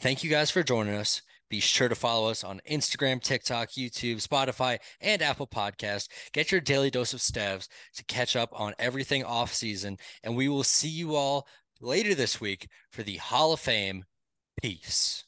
Thank you guys for joining us. Be sure to follow us on Instagram, TikTok, YouTube, Spotify, and Apple Podcast. Get your daily dose of Stevs to catch up on everything off season. And we will see you all later this week for the Hall of Fame. Peace.